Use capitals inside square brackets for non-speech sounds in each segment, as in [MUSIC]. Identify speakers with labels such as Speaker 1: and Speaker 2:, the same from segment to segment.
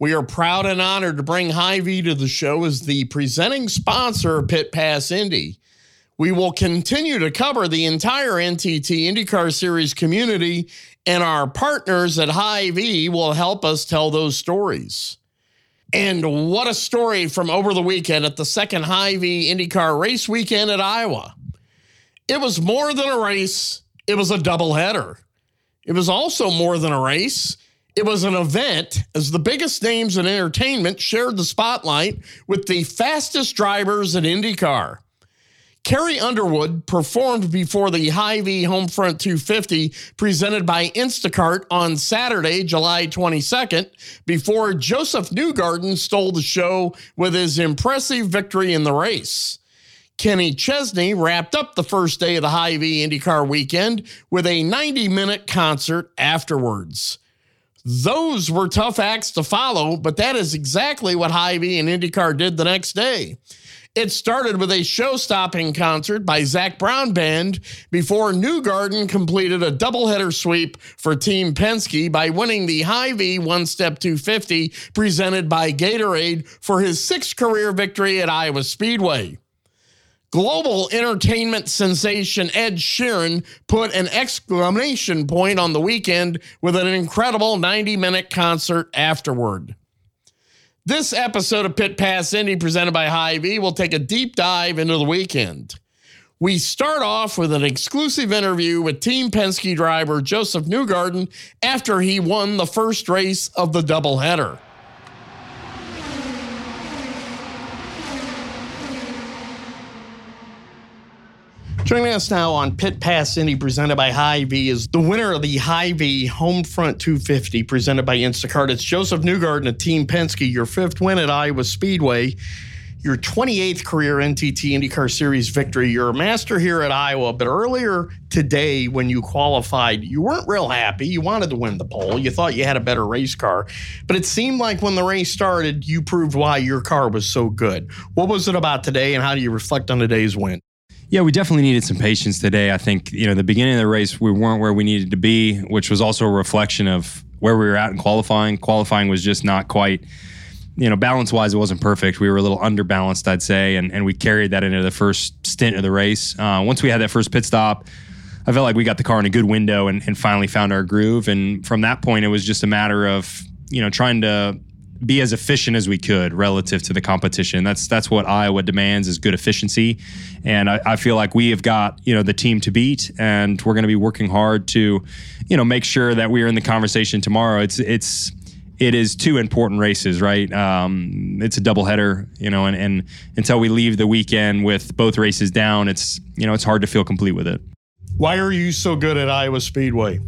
Speaker 1: We are proud and honored to bring Hy-Vee to the show as the presenting sponsor of Pit Pass Indy. We will continue to cover the entire NTT IndyCar Series community, and our partners at Hy-Vee will help us tell those stories. And what a story from over the weekend at the second Hy-Vee IndyCar race weekend at Iowa. It was more than a race, it was a doubleheader. It was also more than a race. It was an event as the biggest names in entertainment shared the spotlight with the fastest drivers in IndyCar. Carrie Underwood performed before the Hy-Vee Homefront 250 presented by Instacart on Saturday, July 22nd, before Josef Newgarden stole the show with his impressive victory in the race. Kenny Chesney wrapped up the first day of the Hy-Vee IndyCar weekend with a 90 minute concert afterwards. Those were tough acts to follow, but that is exactly what Hy-Vee and IndyCar did the next day. It started with a show stopping concert by Zac Brown Band before Newgarden completed a doubleheader sweep for Team Penske by winning the Hy-Vee One Step 250 presented by Gatorade for his sixth career victory at Iowa Speedway. Global entertainment sensation Ed Sheeran put an exclamation point on the weekend with an incredible 90 minute concert afterward. This episode of Pit Pass Indy, presented by Hy-Vee, will take a deep dive into the weekend. We start off with an exclusive interview with Team Penske driver Josef Newgarden after he won the first race of the doubleheader. Joining us now on Pit Pass Indy, presented by Hy-Vee, is the winner of the Hy-Vee Homefront 250, presented by Instacart. It's Josef Newgarden of Team Penske, your fifth win at Iowa Speedway, your 28th career NTT IndyCar Series victory. You're a master here at Iowa, but earlier today, when you qualified, you weren't real happy. You wanted to win the pole. You thought you had a better race car, but it seemed like when the race started, you proved why your car was so good. What was it about today, and how do you reflect on today's win?
Speaker 2: Yeah, we definitely needed some patience today. I think, you know, the beginning of the race, we weren't where we needed to be, which was also a reflection of where we were at in qualifying. Qualifying was just not quite, you know, balance wise, it wasn't perfect. We were a little underbalanced, I'd say, and, and we carried that into the first stint of the race. Uh, once we had that first pit stop, I felt like we got the car in a good window and, and finally found our groove. And from that point, it was just a matter of, you know, trying to be as efficient as we could relative to the competition. That's that's what Iowa demands is good efficiency, and I, I feel like we have got you know the team to beat, and we're going to be working hard to, you know, make sure that we are in the conversation tomorrow. It's it's it is two important races, right? Um, it's a doubleheader, you know, and, and until we leave the weekend with both races down, it's you know it's hard to feel complete with it.
Speaker 1: Why are you so good at Iowa Speedway?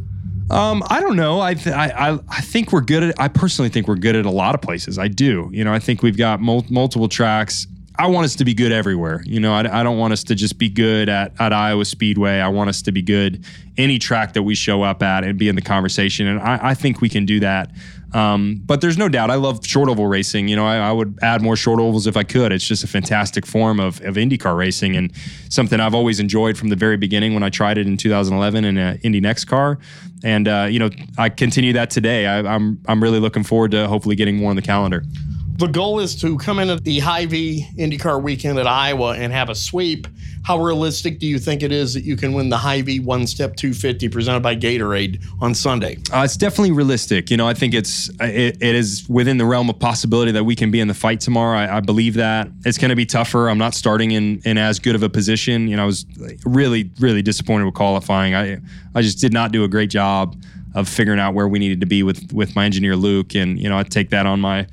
Speaker 2: Um, I don't know. I, th- I I think we're good at. I personally think we're good at a lot of places. I do. You know, I think we've got mul- multiple tracks. I want us to be good everywhere. You know, I, I don't want us to just be good at, at Iowa Speedway. I want us to be good any track that we show up at and be in the conversation. And I, I think we can do that. Um, but there's no doubt, I love short oval racing. You know, I, I, would add more short ovals if I could. It's just a fantastic form of, of IndyCar racing and something I've always enjoyed from the very beginning when I tried it in 2011 in an Indy NXT car. And uh, you know, I continue that today. I, I'm I'm really looking forward to hopefully getting more on the calendar.
Speaker 1: The goal is to come into the Hy-Vee IndyCar weekend at Iowa and have a sweep. How realistic do you think it is that you can win the Hy-Vee One Step 250 presented by Gatorade on Sunday?
Speaker 2: Uh, it's definitely realistic. You know, I think it's it, it is within the realm of possibility that we can be in the fight tomorrow. I, I believe that it's going to be tougher. I'm not starting in in as good of a position. You know, I was really really disappointed with qualifying. I I just did not do a great job of figuring out where we needed to be with with my engineer Luke, and you know, I take that on my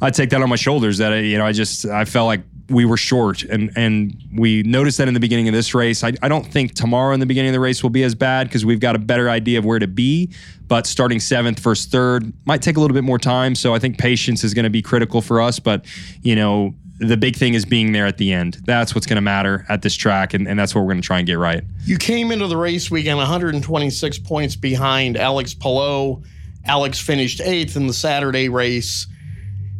Speaker 2: I take that on my shoulders. That I, you know, I just I felt like we were short, and and we noticed that in the beginning of this race. I, I don't think tomorrow in the beginning of the race will be as bad because we've got a better idea of where to be. But starting seventh versus third might take a little bit more time. So I think patience is going to be critical for us. But you know, the big thing is being there at the end. That's what's going to matter at this track, and, and that's what we're going to try and get right.
Speaker 1: You came into the race weekend 126 points behind Alex Palou. Alex finished eighth in the Saturday race.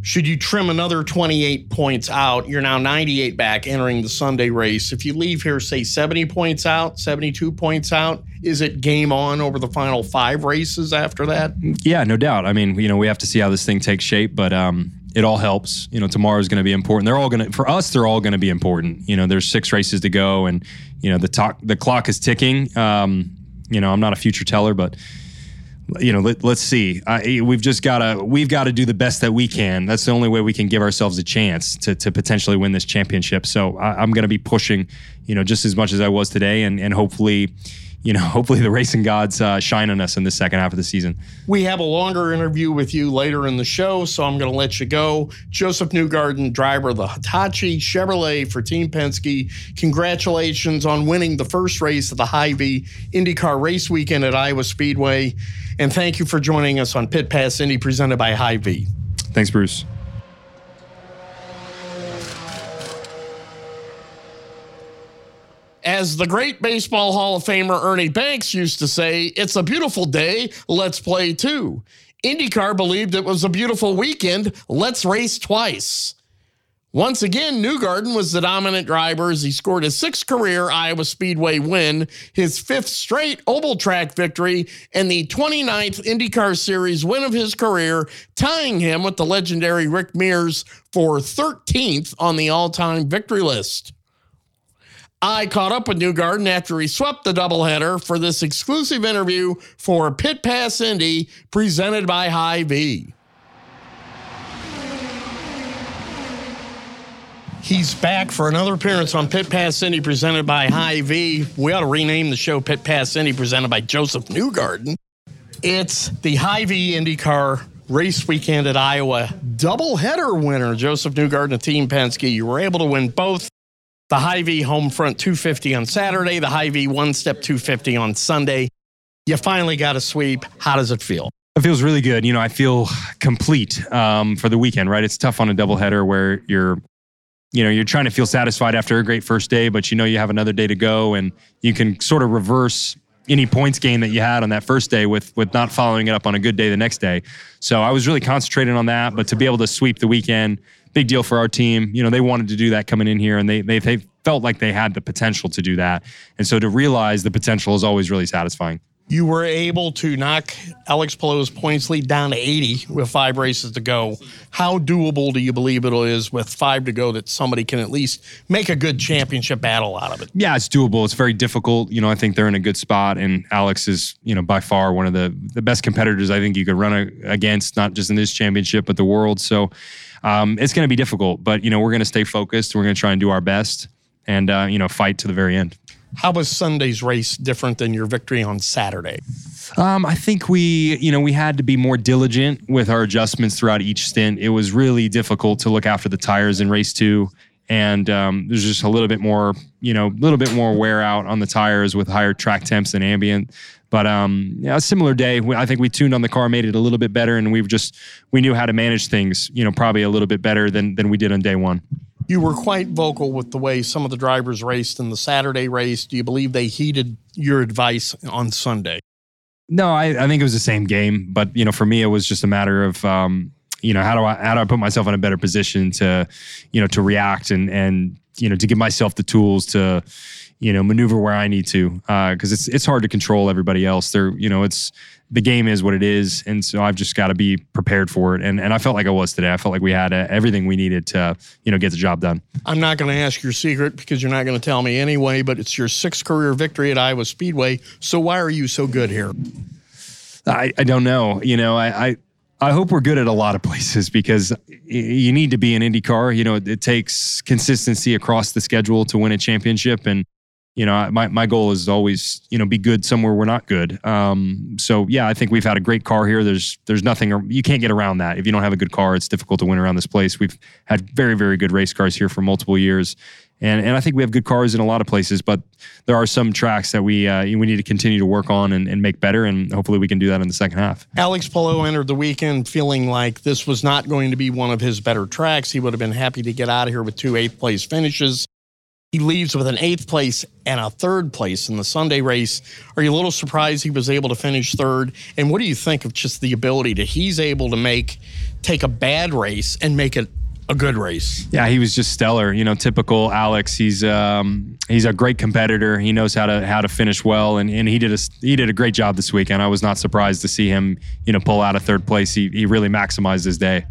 Speaker 1: Should you trim another 28 points out, you're now 98 back entering the Sunday race. If you leave here, say 70 points out, 72 points out, is it game on over the final five races after that?
Speaker 2: Yeah, no doubt. I mean, you know, we have to see how this thing takes shape, but um, it all helps. You know, tomorrow is going to be important. They're all going to, for us, they're all going to be important. You know, there's six races to go, and you know the talk, the clock is ticking. Um, you know, I'm not a future teller, but you know, let, us see. we've just got to we've got to do the best that we can. That's the only way we can give ourselves a chance to, to potentially win this championship. So I, am going to be pushing, you know, just as much as I was today, and and hopefully, you know, [LAUGHS] hopefully the racing gods uh, shine on us in the second half of the season.
Speaker 1: We have a longer interview with you later in the show, so I'm going to let you go. Josef Newgarden, driver of the Hitachi Chevrolet for Team Penske, congratulations on winning the first race of the Hy-Vee IndyCar race weekend at Iowa Speedway. And thank you for joining us on Pit Pass Indy presented by Hy-Vee.
Speaker 2: Thanks, Bruce.
Speaker 1: As the great Baseball Hall of Famer Ernie Banks used to say, it's a beautiful day, let's play two. IndyCar believed it was a beautiful weekend, let's race twice. Once again, Newgarden was the dominant driver as he scored his sixth career Iowa Speedway win, his fifth straight oval track victory, and the 29th IndyCar Series win of his career, tying him with the legendary Rick Mears for 13th on the all time victory list. I caught up with Newgarden after he swept the doubleheader for this exclusive interview for Pit Pass Indy presented by Hy-Vee. He's back for another appearance on Pit Pass Indy presented by Hy-Vee. We ought to rename the show Pit Pass Indy presented by Josef Newgarden. It's the Hy-Vee IndyCar race weekend at Iowa. Doubleheader winner, Josef Newgarden of Team Penske. You were able to win both the Hy-Vee home front 250 on Saturday, the Hy-Vee one step 250 on Sunday. You finally got a sweep. How does it feel?
Speaker 2: It feels really good. You know, I feel complete um, for the weekend, right? It's tough on a doubleheader where you're, you know, you're trying to feel satisfied after a great first day, but you know you have another day to go, and you can sort of reverse any points gain that you had on that first day with with not following it up on a good day the next day. So I was really concentrating on that, but to be able to sweep the weekend big deal for our team. You know, they wanted to do that coming in here, and they they they felt like they had the potential to do that. And so to realize the potential is always really satisfying.
Speaker 1: You were able to knock Alex Palou's points lead down to 80 with five races to go. How doable do you believe it is with five to go that somebody can at least make a good championship battle out of it?
Speaker 2: Yeah, it's doable. It's very difficult. You know, I think they're in a good spot, and Alex is, you know, by far one of the the best competitors I think you could run a, against, not just in this championship but the world. So um, it's going to be difficult, but you know we're going to stay focused. We're going to try and do our best, and uh, you know fight to the very end.
Speaker 1: How was Sunday's race different than your victory on Saturday?
Speaker 2: Um, I think we, you know, we had to be more diligent with our adjustments throughout each stint. It was really difficult to look after the tires in race two, and um, there's just a little bit more, you know, a little bit more wear out on the tires with higher track temps and ambient. But um, yeah, a similar day. I think we tuned on the car, made it a little bit better, and we've just we knew how to manage things. You know, probably a little bit better than than we did on day one.
Speaker 1: You were quite vocal with the way some of the drivers raced in the Saturday race. Do you believe they heeded your advice on Sunday?
Speaker 2: No, I, I think it was the same game, but you know, for me, it was just a matter of um, you know how do I how do I put myself in a better position to you know to react and and you know to give myself the tools to you know, maneuver where I need to because uh, it's it's hard to control everybody else. They're you know, it's the game is what it is, and so I've just got to be prepared for it. And and I felt like I was today. I felt like we had uh, everything we needed to you know get the job done.
Speaker 1: I'm not going to ask your secret because you're not going to tell me anyway. But it's your sixth career victory at Iowa Speedway. So why are you so good here?
Speaker 2: I, I don't know. You know, I, I I hope we're good at a lot of [LAUGHS] places because you need to be an IndyCar. You know, it takes consistency across the schedule to win a championship, and you know, my my goal is always you know be good somewhere we're not good. Um, so yeah, I think we've had a great car here. There's there's nothing you can't get around that. If you don't have a good car, it's difficult to win around this place. We've had very very good race cars here for multiple years, and and I think we have good cars in a lot of places, but there are some tracks that we uh, we need to continue to work on and, and, make better, and hopefully we can do that in the second half.
Speaker 1: Alex Palou entered the weekend feeling like this was not going to be one of his better tracks. He would have been happy to get out of here with two eighth place finishes. He leaves with an eighth place and a third place in the Sunday race. Are you a little surprised he was able to finish third? And what do you think of just the ability that he's able to make take a bad race and make it a good race.
Speaker 2: Yeah, he was just stellar. You know, typical Alex. He's um, he's a great competitor. He knows how to how to finish well, and, and he did a he did a great job this weekend. I was not surprised to see him, you know, pull out a third place. He he really maximized his day.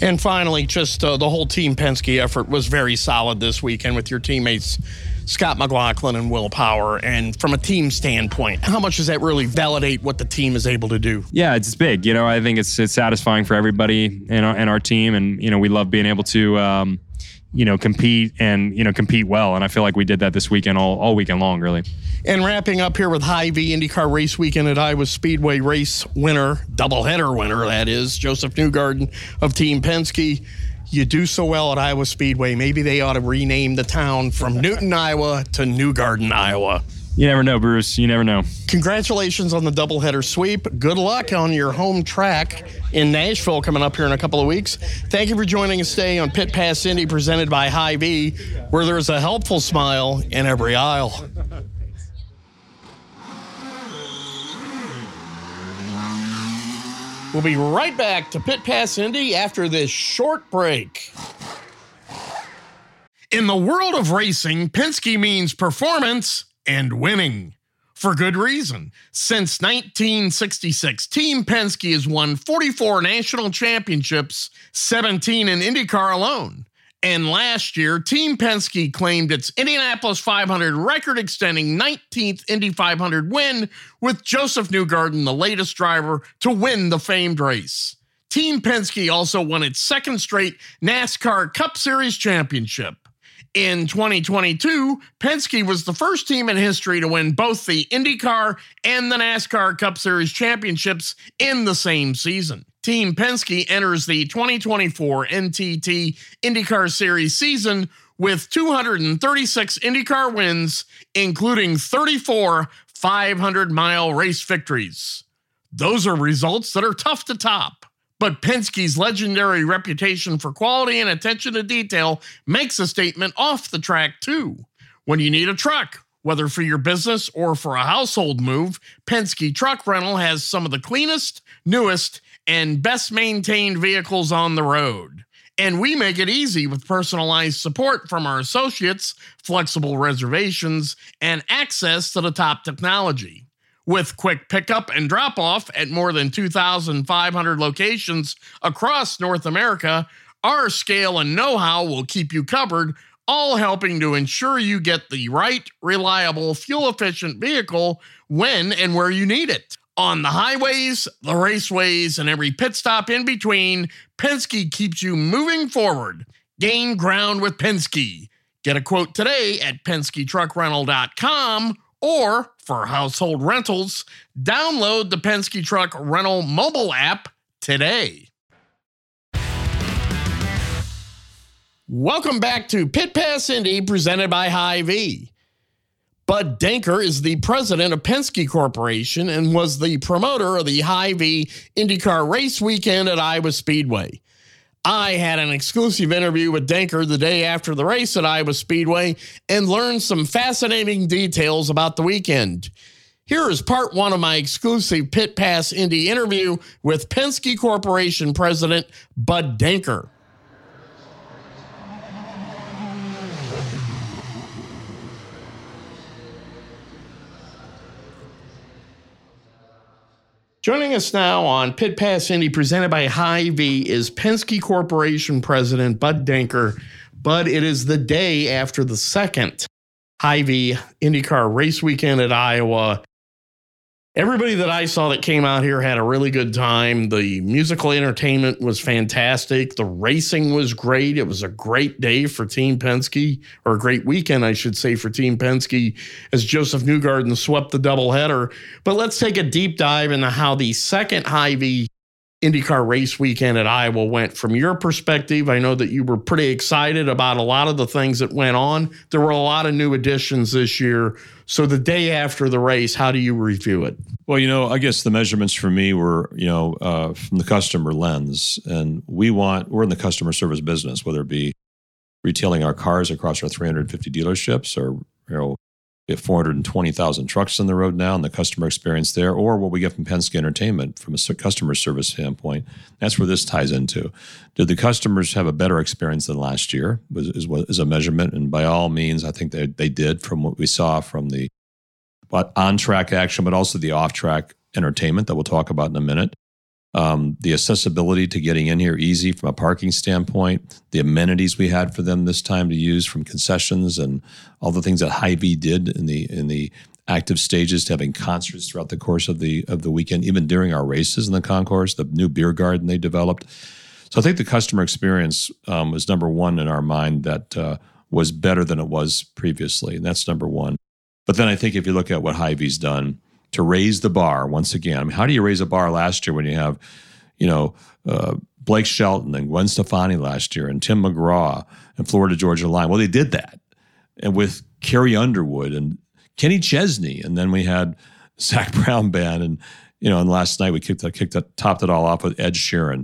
Speaker 1: And finally, just uh, the whole Team Penske effort was very solid this weekend with your teammates Scott McLaughlin and Will Power. And from a team standpoint, how much does that really validate what the team is able to do?
Speaker 2: Yeah, it's big. You know, I think it's it's satisfying for everybody in our, in our team, and you know, we love being able to. Um, you know, compete and you know compete well, and I feel like we did that this weekend all, all weekend long, really.
Speaker 1: And wrapping up here with Hy-Vee IndyCar race weekend at Iowa Speedway race winner, doubleheader winner, that is Josef Newgarden of Team Penske you do so well at Iowa Speedway, maybe they ought to rename the town from [LAUGHS] Newton, Iowa to New Garden, Iowa.
Speaker 2: You never know, Bruce. You never know.
Speaker 1: Congratulations on the doubleheader sweep. Good luck on your home track in Nashville coming up here in a couple of weeks. Thank you for joining us today on Pit Pass Indy presented by Hy-Vee, where there's a helpful smile in every aisle. We'll be right back to Pit Pass Indy after this short break. In the world of racing, Penske means performance and winning. For good reason. Since 1966, Team Penske has won 44 national championships, 17 in IndyCar alone. And last year, Team Penske claimed its Indianapolis 500 record extending 19th Indy 500 win with Josef Newgarden, the latest driver to win the famed race. Team Penske also won its second straight NASCAR Cup Series championship. In 2022, Penske was the first team in history to win both the IndyCar and the NASCAR Cup Series championships in the same season. Team Penske enters the 2024 NTT IndyCar Series season with 236 IndyCar wins, including 34 500 mile race victories. Those are results that are tough to top. But Penske's legendary reputation for quality and attention to detail makes a statement off the track, too. When you need a truck, whether for your business or for a household move, Penske Truck Rental has some of the cleanest, newest, and best maintained vehicles on the road. And we make it easy with personalized support from our associates, flexible reservations, and access to the top technology. With quick pickup and drop off at more than 2,500 locations across North America, our scale and know how will keep you covered, all helping to ensure you get the right, reliable, fuel efficient vehicle when and where you need it. On the highways, the raceways, and every pit stop in between, Penske keeps you moving forward. Gain ground with Penske. Get a quote today at PenskeTruckRental.com or for household rentals, download the Penske Truck Rental mobile app today. Welcome back to Pit Pass Indy presented by Hy-Vee. Bud Denker is the president of Penske Corporation and was the promoter of the Hy-Vee IndyCar race weekend at Iowa Speedway. I had an exclusive interview with Denker the day after the race at Iowa Speedway and learned some fascinating details about the weekend. Here is part one of my exclusive Pit Pass Indy interview with Penske Corporation President Bud Denker. Joining us now on Pit Pass Indy, presented by Hy-Vee, is Penske Corporation President Bud Denker. Bud, it is the day after the second Hy-Vee IndyCar race weekend at Iowa. Everybody that I saw that came out here had a really good time. The musical entertainment was fantastic. The racing was great. It was a great day for Team Penske, or a great weekend, I should say, for Team Penske as Josef Newgarden swept the doubleheader. But let's take a deep dive into how the second Hy-Vee IndyCar race weekend at Iowa went. From your perspective, I know that you were pretty excited about a lot of the things that went on. There were a lot of new additions this year. So the day after the race, how do you review it?
Speaker 3: Well, you know, I guess the measurements for me were, you know, uh, from the customer lens, and we want we're in the customer service business, whether it be retailing our cars across our 350 dealerships or you know we have 420,000 trucks on the road now and the customer experience there, or what we get from Penske Entertainment from a customer service standpoint. That's where this ties into. Did the customers have a better experience than last year? Was, is, is a measurement. And by all means, I think they, they did from what we saw from the on track action, but also the off track entertainment that we'll talk about in a minute um, the accessibility to getting in here easy from a parking standpoint, the amenities we had for them this time to use from concessions and all the things that Hy-Vee did in the in the active stages to having concerts throughout the course of the of the weekend, even during our races in the concourse, the new beer garden they developed. So I think the customer experience um, was number one in our mind that uh, was better than it was previously, and that's number one. But then I think if you look at what Hy-Vee's done, to raise the bar once again. I mean, how do you raise a bar last year when you have, you know, uh, Blake Shelton and Gwen Stefani last year and Tim McGraw and Florida Georgia Line? Well, they did that. And with Carrie Underwood and Kenny Chesney. And then we had Zac Brown Band. And, you know, and last night we kicked, kicked it, topped it all off with Ed Sheeran.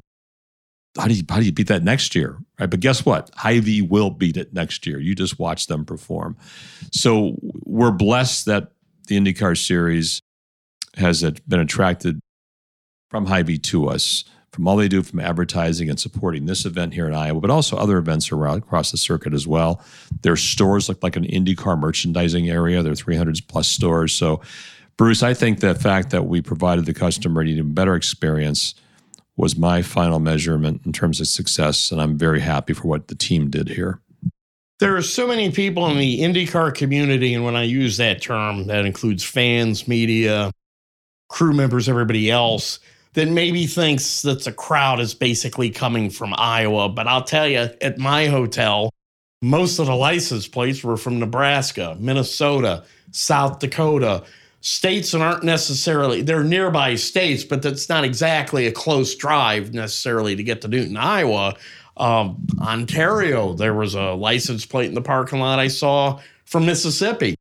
Speaker 3: How do you how do you beat that next year? Right. But guess what? Hy-Vee will beat it next year. You just watch them perform. So we're blessed that the IndyCar series has been attracted from Hy-Vee to us from all they do from advertising and supporting this event here in Iowa, but also other events around across the circuit as well. Their stores look like an IndyCar merchandising area. They're 300 plus stores. So, Bruce, I think the fact that we provided the customer an even better experience was my final measurement in terms of success, and I'm very happy for what the team did here.
Speaker 1: There are so many people in the IndyCar community, and when I use that term, that includes fans, media, crew members, everybody else that maybe thinks that the crowd is basically coming from Iowa. But I'll tell you, at my hotel, most of the license plates were from Nebraska, Minnesota, South Dakota, states that aren't necessarily, they're nearby states, but that's not exactly a close drive necessarily to get to Newton, Iowa. Um, Ontario, there was a license plate in the parking lot I saw from Mississippi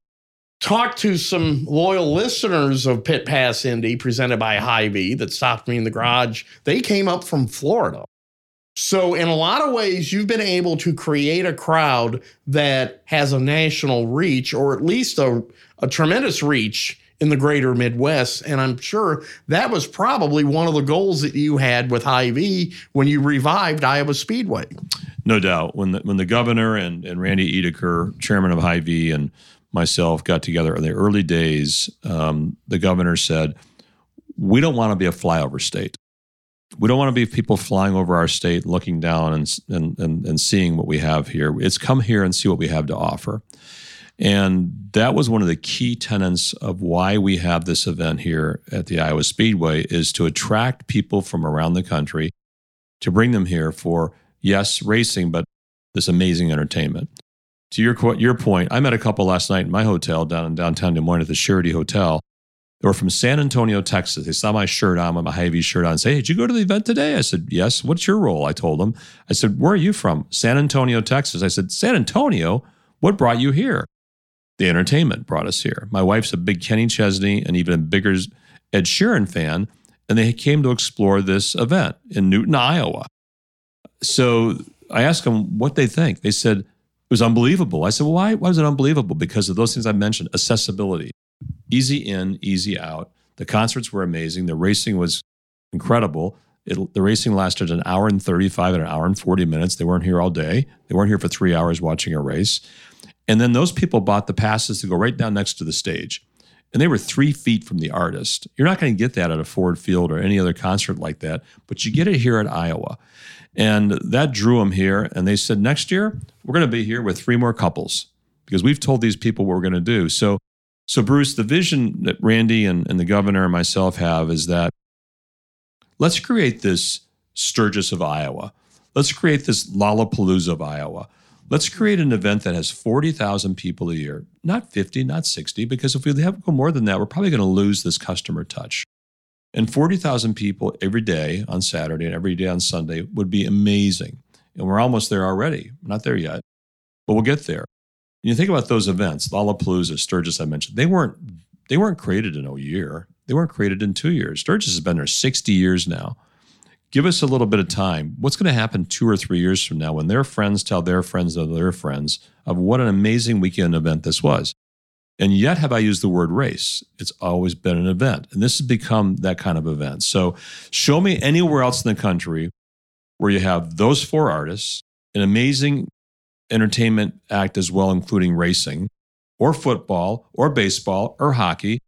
Speaker 1: talked to some loyal listeners of Pit Pass Indy presented by Hy-Vee that stopped me in the garage. They came up from Florida. So, in a lot of ways, you've been able to create a crowd that has a national reach or at least a, a tremendous reach in the greater Midwest. And I'm sure that was probably one of the goals that you had with Hy-Vee when you revived Iowa Speedway.
Speaker 3: No doubt. When the, when the governor and, and Randy Edeker, chairman of Hy-Vee, and myself got together in the early days, um, the governor said, We don't want to be a flyover state. We don't want to be people flying over our state, looking down and, and, and, and seeing what we have here. It's come here and see what we have to offer. And that was one of the key tenets of why we have this event here at the Iowa Speedway is to attract people from around the country to bring them here for yes, racing, but this amazing entertainment to your your point, I met a couple last night in my hotel down in downtown Des Moines at the Surety Hotel. They were from San Antonio, Texas. They saw my shirt on, my Hy-Vee shirt on, say, hey, did you go to the event today? I said, yes. What's your role? I told them. I said, where are you from? San Antonio, Texas. I said, San Antonio? What brought you here? The entertainment brought us here. My wife's a big Kenny Chesney and even a bigger Ed Sheeran fan, and they came to explore this event in Newton, Iowa. So I asked them what they think. They said, was unbelievable. I said, well, why, why was it unbelievable? Because of those things I mentioned accessibility, easy in, easy out. The concerts were amazing. The racing was incredible. It, the racing lasted an hour and 35 and an hour and 40 minutes. They weren't here all day. They weren't here for three hours watching a race. And then those people bought the passes to go right down next to the stage. and they were three feet from the artist. You're not going to get that at a Ford Field or any other concert like that, but you get it here at Iowa. And that drew them here. And they said, next year, we're going to be here with three more couples because we've told these people what we're going to do. So, so Bruce, the vision that Randy and, and the governor and myself have is that let's create this Sturgis of Iowa. Let's create this Lollapalooza of Iowa. Let's create an event that has 40,000 people a year, not 50, not 60, because if we have go more than that, we're probably going to lose this customer touch. And 40,000 people every day on Saturday and every day on Sunday would be amazing. And we're almost there already. Not there yet, but we'll get there. And you think about those events, Lollapalooza, Sturgis, I mentioned, they weren't they weren't created in a year. They weren't created in two years. Sturgis has been there 60 years now give us a little bit of time. What's going to happen two or three years from now when their friends tell their friends of their friends of what an amazing weekend event this was? And yet, have I used the word race? It's always been an event. And this has become that kind of event. So, show me anywhere else in the country where you have those four artists, an amazing entertainment act as well, including racing or football or baseball or hockey.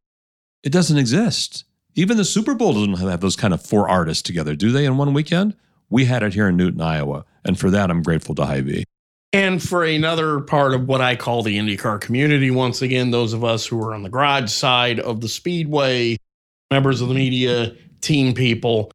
Speaker 3: It doesn't exist. Even the Super Bowl doesn't have those kind of four artists together, do they, in one weekend? We had it here in Newton, Iowa. And for that, I'm grateful to Hy-Vee.
Speaker 1: And for another part of what I call the IndyCar community, once again, those of us who are on the garage side of the speedway, members of the media, team people,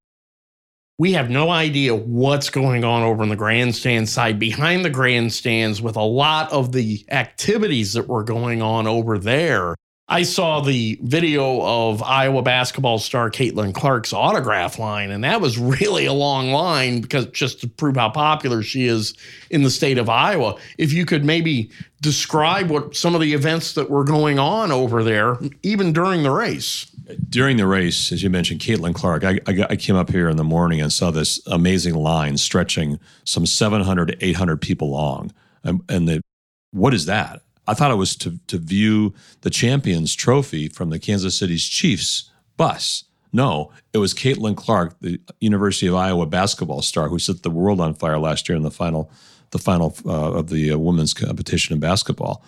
Speaker 1: we have no idea what's going on over in the grandstand side behind the grandstands with a lot of the activities that were going on over there. I saw the video of Iowa basketball star Caitlin Clark's autograph line, and that was really a long line because just to prove how popular she is in the state of Iowa. If you could maybe describe what some of the events that were going on over there, even during the race.
Speaker 3: During the race, as you mentioned, Caitlin Clark, I, I, I came up here in the morning and saw this amazing line stretching some 700 to 800 people long. And, and the, what is that? I thought it was to, to view the Champions Trophy from the Kansas City's Chiefs bus. No, it was Caitlin Clark, the University of Iowa basketball star who set the world on fire last year in the final, the final uh, of the uh, women's competition in basketball.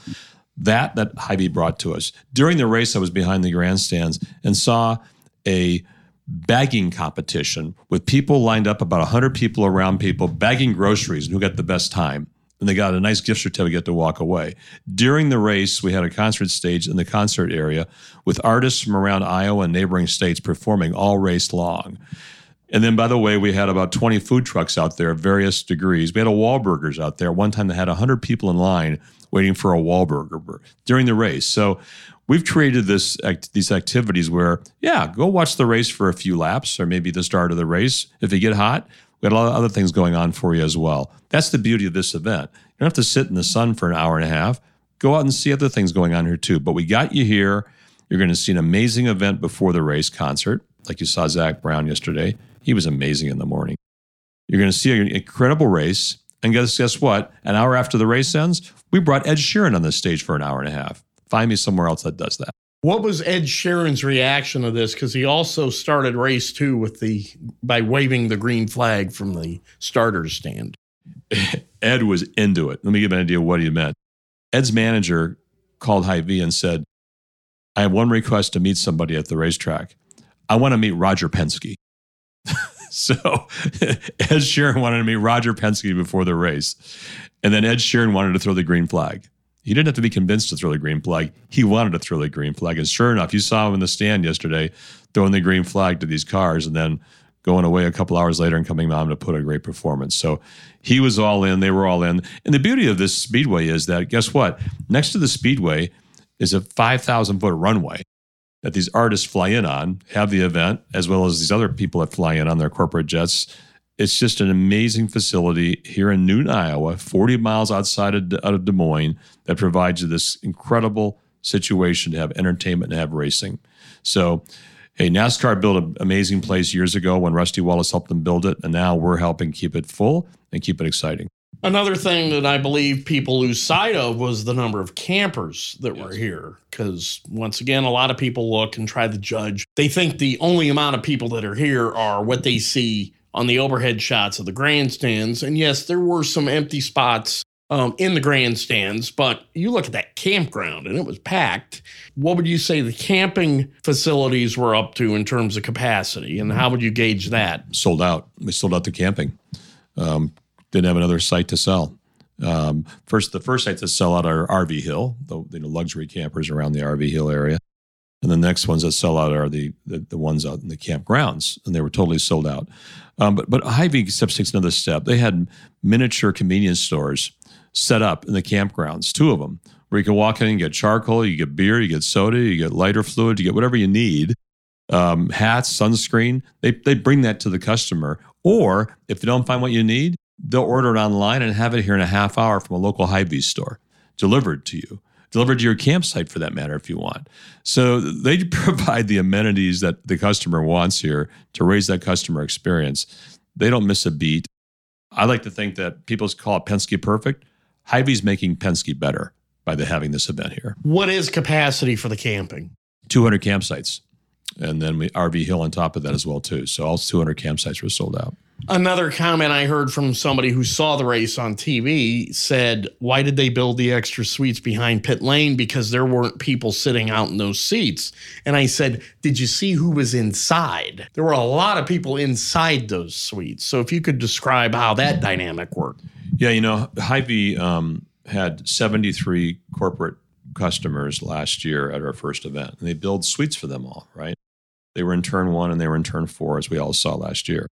Speaker 3: That that Hy-Vee brought to us during the race. I was behind the grandstands and saw a bagging competition with people lined up, about hundred people around people bagging groceries, and who got the best time and they got a nice gift certificate to walk away. During the race, we had a concert stage in the concert area with artists from around Iowa and neighboring states performing all race long. And then, by the way, we had about 20 food trucks out there of various degrees. We had a Wahlburgers out there. One time they had 100 people in line waiting for a Wahlburger during the race. So we've created this these activities where, yeah, go watch the race for a few laps or maybe the start of the race. If you get hot, we had a lot of other things going on for you as well. That's the beauty of this event. You don't have to sit in the sun for an hour and a half. Go out and see other things going on here too. But we got you here. You're going to see an amazing event before the race concert, like you saw Zac Brown yesterday. He was amazing in the morning. You're going to see an incredible race. And guess, guess what? An hour after the race ends, we brought Ed Sheeran on the stage for an hour and a half. Find me somewhere else that does that.
Speaker 1: What was Ed Sheeran's reaction to this? Because he also started race two with the by waving the green flag from the starters stand. [LAUGHS]
Speaker 3: Ed was into it. Let me give an idea of what he meant. Ed's manager called Hy-Vee and said, I have one request to meet somebody at the racetrack. I want to meet Roger Penske. [LAUGHS] so [LAUGHS] Ed Sheeran wanted to meet Roger Penske before the race. And then Ed Sheeran wanted to throw the green flag. He didn't have to be convinced to throw the green flag. He wanted to throw the green flag. And sure enough, you saw him in the stand yesterday throwing the green flag to these cars and then going away a couple hours later and coming home to put a great performance. So he was all in. They were all in. And the beauty of this speedway is that, guess what? Next to the speedway is a 5,000 foot runway that these artists fly in on, have the event, as well as these other people that fly in on their corporate jets it's just an amazing facility here in Newton, Iowa, 40 miles outside of, out of Des Moines, that provides you this incredible situation to have entertainment and have racing. So, hey, NASCAR built an amazing place years ago when Rusty Wallace helped them build it, and now we're helping keep it full and keep it exciting.
Speaker 1: Another thing that I believe people lose sight of was the number of campers that yes. were here. Because once again, a lot of people look and try to judge. They think the only amount of people that are here are what they see on the overhead shots of the grandstands. And yes, there were some empty spots um, in the grandstands, but you look at that campground and it was packed. What would you say the camping facilities were up to in terms of capacity, and how would you gauge that?
Speaker 3: Sold out. We sold out the camping. Um, didn't have another site to sell. Um, first, the first site to sell out are RV Hill, the know, luxury campers around the RV Hill area. And the next ones that sell out are the, the, the ones out in the campgrounds, and they were totally sold out. Um, but but Hy-Vee steps takes another step. They had miniature convenience stores set up in the campgrounds, two of them, where you can walk in and get charcoal, you get beer, you get soda, you get lighter fluid, you get whatever you need, um, hats, sunscreen. They they bring that to the customer, or if you don't find what you need, they'll order it online and have it here in a half hour from a local Hy-Vee store, delivered to you delivered to your campsite for that matter if you want. So they [LAUGHS] provide the amenities that the customer wants here to raise that customer experience. They don't miss a beat. I like to think that people call it Penske perfect. Hy-Vee's making Penske better by the, having this event here.
Speaker 1: What is capacity for the camping?
Speaker 3: 200 campsites. And then we RV Hill on top of that as well too. So all 200 campsites were sold out.
Speaker 1: Another comment I heard from somebody who saw the race on TV said, Why did they build the extra suites behind pit lane? Because there weren't people sitting out in those seats. And I said, Did you see who was inside? There were a lot of people inside those suites. So if you could describe how that dynamic worked.
Speaker 3: Yeah, you know, Hy-Vee um, had 73 corporate customers last year at our first event, and they build suites for them all, right? They were in turn one and they were in turn four, as we all saw last year.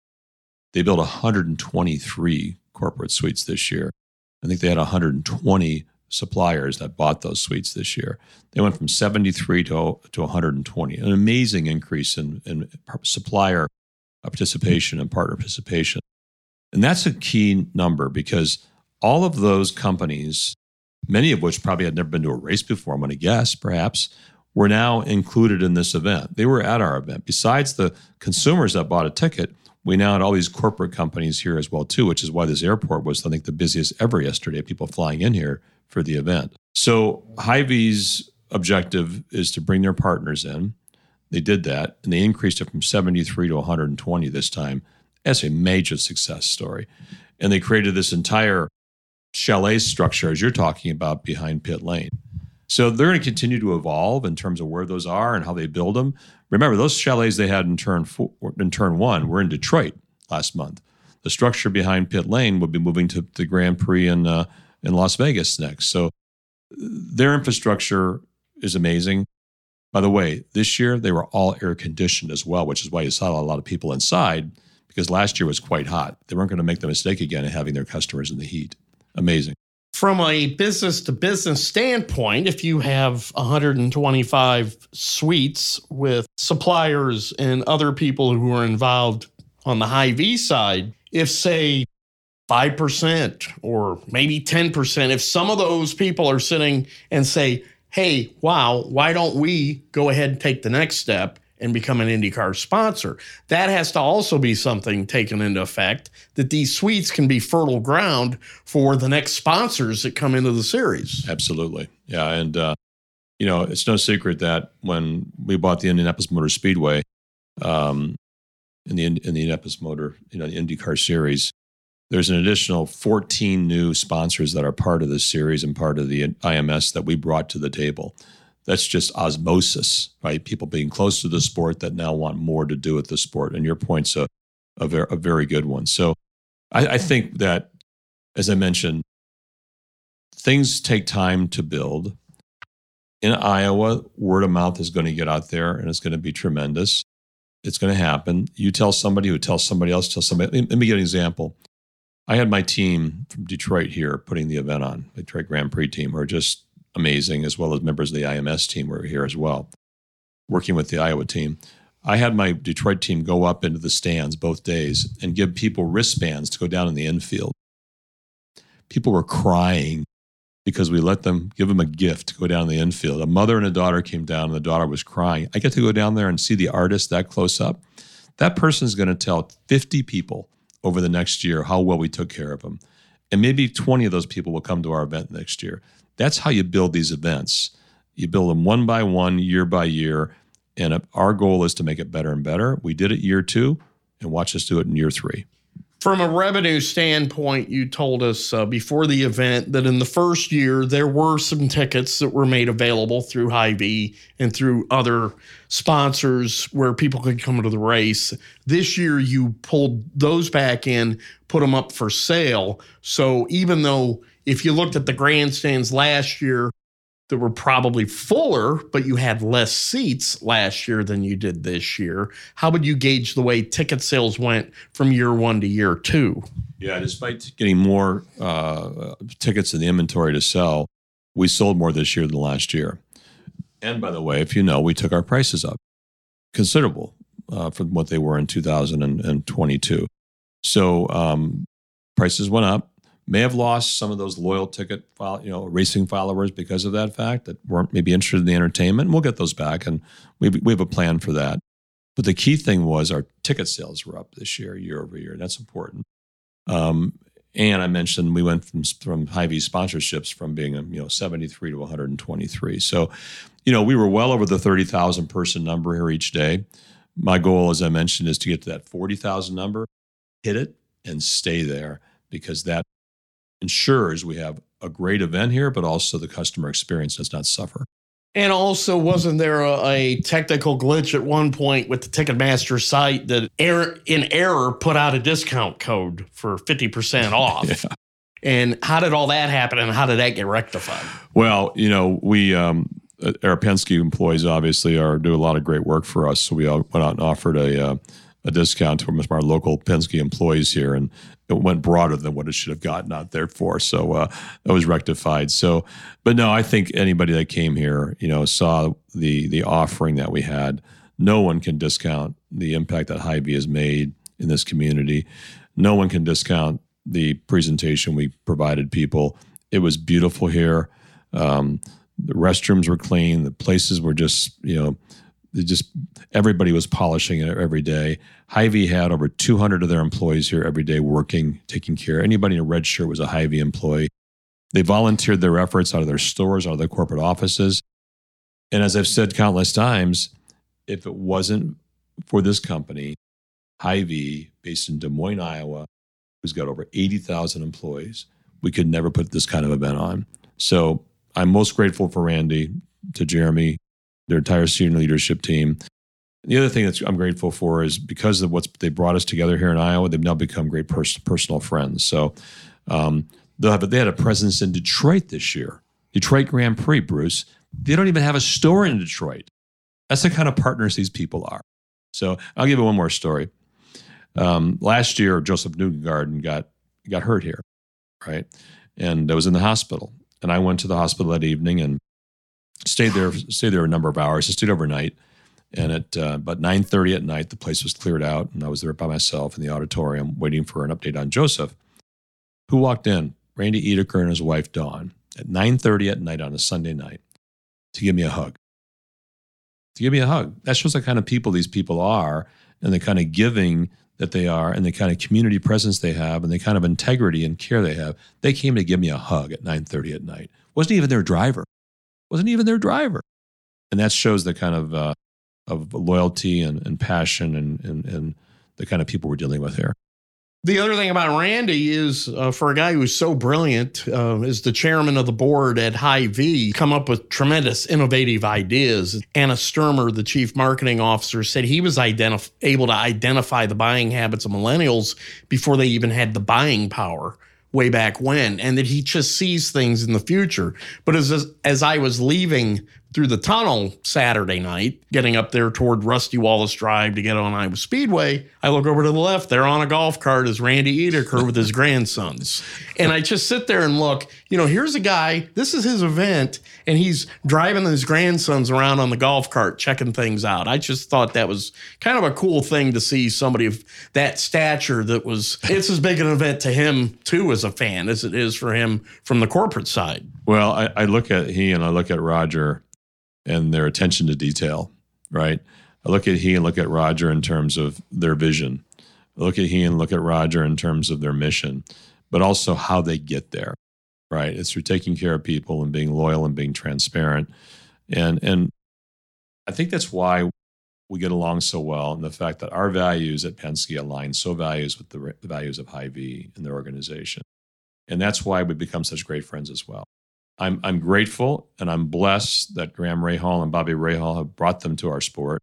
Speaker 3: They built 123 corporate suites this year. I think they had 120 suppliers that bought those suites this year. They went from 73 to, to 120, an amazing increase in, in supplier participation and partner participation. And that's a key number because all of those companies, many of which probably had never been to a race before, I'm going to guess, perhaps, were now included in this event. They were at our event. Besides the consumers that bought a ticket, we now had all these corporate companies here as well too, which is why this airport was I think the busiest ever yesterday. People flying in here for the event. So Hy-Vee's objective is to bring their partners in. They did that, and they increased it from 73 to 120 this time. That's a major success story, and they created this entire chalet structure as you're talking about behind pit lane. So they're going to continue to evolve in terms of where those are and how they build them. Remember, those chalets they had in turn four, in turn one were in Detroit last month. The structure behind pit lane will be moving to the Grand Prix in uh, in Las Vegas next. So their infrastructure is amazing. By the way, this year they were all air conditioned as well, which is why you saw a lot of people inside because last year was quite hot. They weren't going to make the mistake again of having their customers in the heat. Amazing
Speaker 1: from a business to business standpoint, if you have 125 suites with suppliers and other people who are involved on the Hy-Vee side, if say 5% or maybe 10%, if some of those people are sitting and say, hey, wow, why don't we go ahead and take the next step and become an IndyCar sponsor. That has to also be something taken into effect that these suites can be fertile ground for the next sponsors that come into the series.
Speaker 3: Absolutely. Yeah. And, uh, you know, it's no secret that when we bought the Indianapolis Motor Speedway, um, in the in the Indianapolis Motor, you know, the IndyCar series, there's an additional 14 new sponsors that are part of this series and part of the IMS that we brought to the table that's just osmosis, right? People being close to the sport that now want more to do with the sport. And your point's a, a, ver- a very good one. So I, I think that, as I mentioned, things take time to build. In Iowa, word of mouth is going to get out there and it's going to be tremendous. It's going to happen. You tell somebody who tells somebody else, tell somebody. Let me give an example. I had my team from Detroit here putting the event on, the Detroit Grand Prix team, or just amazing, as well as members of the IMS team were here as well, working with the Iowa team. I had my Detroit team go up into the stands both days and give people wristbands to go down in the infield. People were crying because we let them give them a gift to go down in the infield. A mother and a daughter came down, and the daughter was crying. I get to go down there and see the artist that close up. That person is going to tell 50 people over the next year how well we took care of them. And maybe 20 of those people will come to our event next year. That's how you build these events. You build them one by one, year by year. And our goal is to make it better and better. We did it year two, and watch us do it in year three.
Speaker 1: From a revenue standpoint, you told us uh, before the event that in the first year there were some tickets that were made available through Hy-Vee and through other sponsors where people could come to the race. This year you pulled those back in, put them up for sale. So even though if you looked at the grandstands last year, that were probably fuller, but you had less seats last year than you did this year. How would you gauge the way ticket sales went from year one to year two?
Speaker 3: Yeah, despite getting more uh, tickets in the inventory to sell, we sold more this year than last year. And by the way, if you know, we took our prices up considerable uh, from what they were in 2022. So um, prices went up may have lost some of those loyal ticket, you know, racing followers because of that fact that weren't maybe interested in the entertainment. We'll get those back, and we we have a plan for that. But the key thing was our ticket sales were up this year, year over year. That's important. Um, and I mentioned we went from from Hy-Vee sponsorships from being you know 73 to 123. So, you know, we were well over the 30,000 person number here each day. My goal, as I mentioned, is to get to that 40,000 number, hit it, and stay there because that ensures we have a great event here, but also the customer experience does not suffer.
Speaker 1: And also, wasn't there a, a, technical glitch at one point with the Ticketmaster site that error, in error put out a discount code for 50% [LAUGHS] off? yeah. And how did all that happen and how did that get rectified?
Speaker 3: Well, you know, we, um, our Penske employees obviously are do a lot of great work for us. So we went out and offered a, uh, a discount to our local Penske employees here, and it went broader than what it should have gotten out there for. So uh, that was rectified. So, but no, I think anybody that came here, you know, saw the the offering that we had. No one can discount the impact that Hy-Vee has made in this community. No one can discount the presentation we provided people. It was beautiful here. Um, the restrooms were clean. The places were just, you know, just everybody was polishing it every day. Hy-Vee had over 200 of their employees here every day working, taking care. Anybody in a red shirt was a Hy-Vee employee. They volunteered their efforts out of their stores, out of their corporate offices. And as I've said countless times, if it wasn't for this company, Hy-Vee, based in Des Moines, Iowa, who's got over 80,000 employees, we could never put this kind of event on. So I'm most grateful for Randy, to Jeremy, their entire senior leadership team. The other thing that I'm grateful for is because of what they brought us together here in Iowa, they've now become great pers- personal friends. So um, they have they had a presence in Detroit this year, Detroit Grand Prix. Bruce, they don't even have a store in Detroit. That's the kind of partners these people are. So I'll give you one more story. Um, last year, Josef Newgarden got got hurt here, right, and I was in the hospital, and I went to the hospital that evening and stayed there stayed there a number of hours. I stayed overnight, and at uh, about nine thirty at night, the place was cleared out, and I was there by myself in the auditorium waiting for an update on Josef. Who walked in? Randy Edeker and his wife Dawn at nine thirty at night on a Sunday night to give me a hug. To give me a hug. That shows the kind of people these people are, and the kind of giving that they are, and the kind of community presence they have, and the kind of integrity and care they have. They came to give me a hug at nine thirty at night. Wasn't even their driver wasn't even their driver. And that shows the kind of uh, of loyalty and, and passion and, and, and the kind of people we're dealing with here.
Speaker 1: The other thing about Randy is, uh, for a guy who's so brilliant, uh, is the chairman of the board at Hy-Vee come up with tremendous innovative ideas. Anna Sturmer, the chief marketing officer, said he was identif- able to identify the buying habits of millennials before they even had the buying power way back when, and that he just sees things in the future. But as as I was leaving through the tunnel Saturday night, getting up there toward Rusty Wallace Drive to get on Iowa Speedway, I look over to the left. There on a golf cart is Randy Edeker with his grandsons. And I just sit there and look, you know, here's a guy, this is his event, and he's driving his grandsons around on the golf cart, checking things out. I just thought that was kind of a cool thing to see somebody of that stature that was, it's as big an event to him, too, as a fan, as it is for him from the corporate side.
Speaker 3: Well, I, I look at he and I look at Roger and their attention to detail, right? I look at he and look at Roger in terms of their vision. I look at he and look at Roger in terms of their mission, but also how they get there, right? It's through taking care of people and being loyal and being transparent. And and I think that's why we get along so well, and the fact that our values at Penske align so values with the, values of Hy-Vee and their organization, and that's why we become such great friends as well. I'm I'm grateful and I'm blessed that Graham Rahal and Bobby Rahal have brought them to our sport.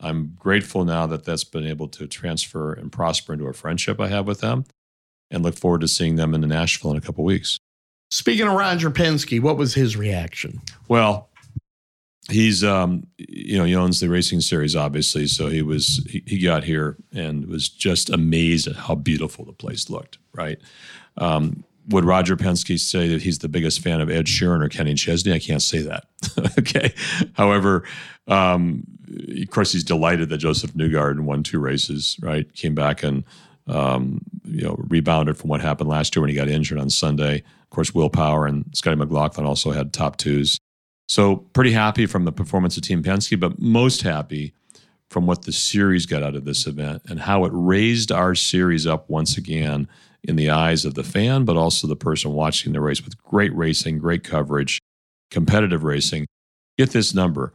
Speaker 3: I'm grateful now that that's been able to transfer and prosper into a friendship I have with them, and look forward to seeing them in Nashville in a couple weeks.
Speaker 1: Speaking of Roger Penske, what was his reaction?
Speaker 3: Well, he's um, you know he owns the racing series obviously, so he was he, he got here and was just amazed at how beautiful the place looked. Right. Um, would Roger Penske say that he's the biggest fan of Ed Sheeran or Kenny Chesney? I can't say that. [LAUGHS] okay. However, um, of course, he's delighted that Josef Newgarden won two races. Right, came back and um, you know rebounded from what happened last year when he got injured on Sunday. Of course, Will Power and Scotty McLaughlin also had top twos. So pretty happy from the performance of Team Penske, but most happy from what the series got out of this event and how it raised our series up once again in the eyes of the fan, but also the person watching the race with great racing, great coverage, competitive racing. Get this number.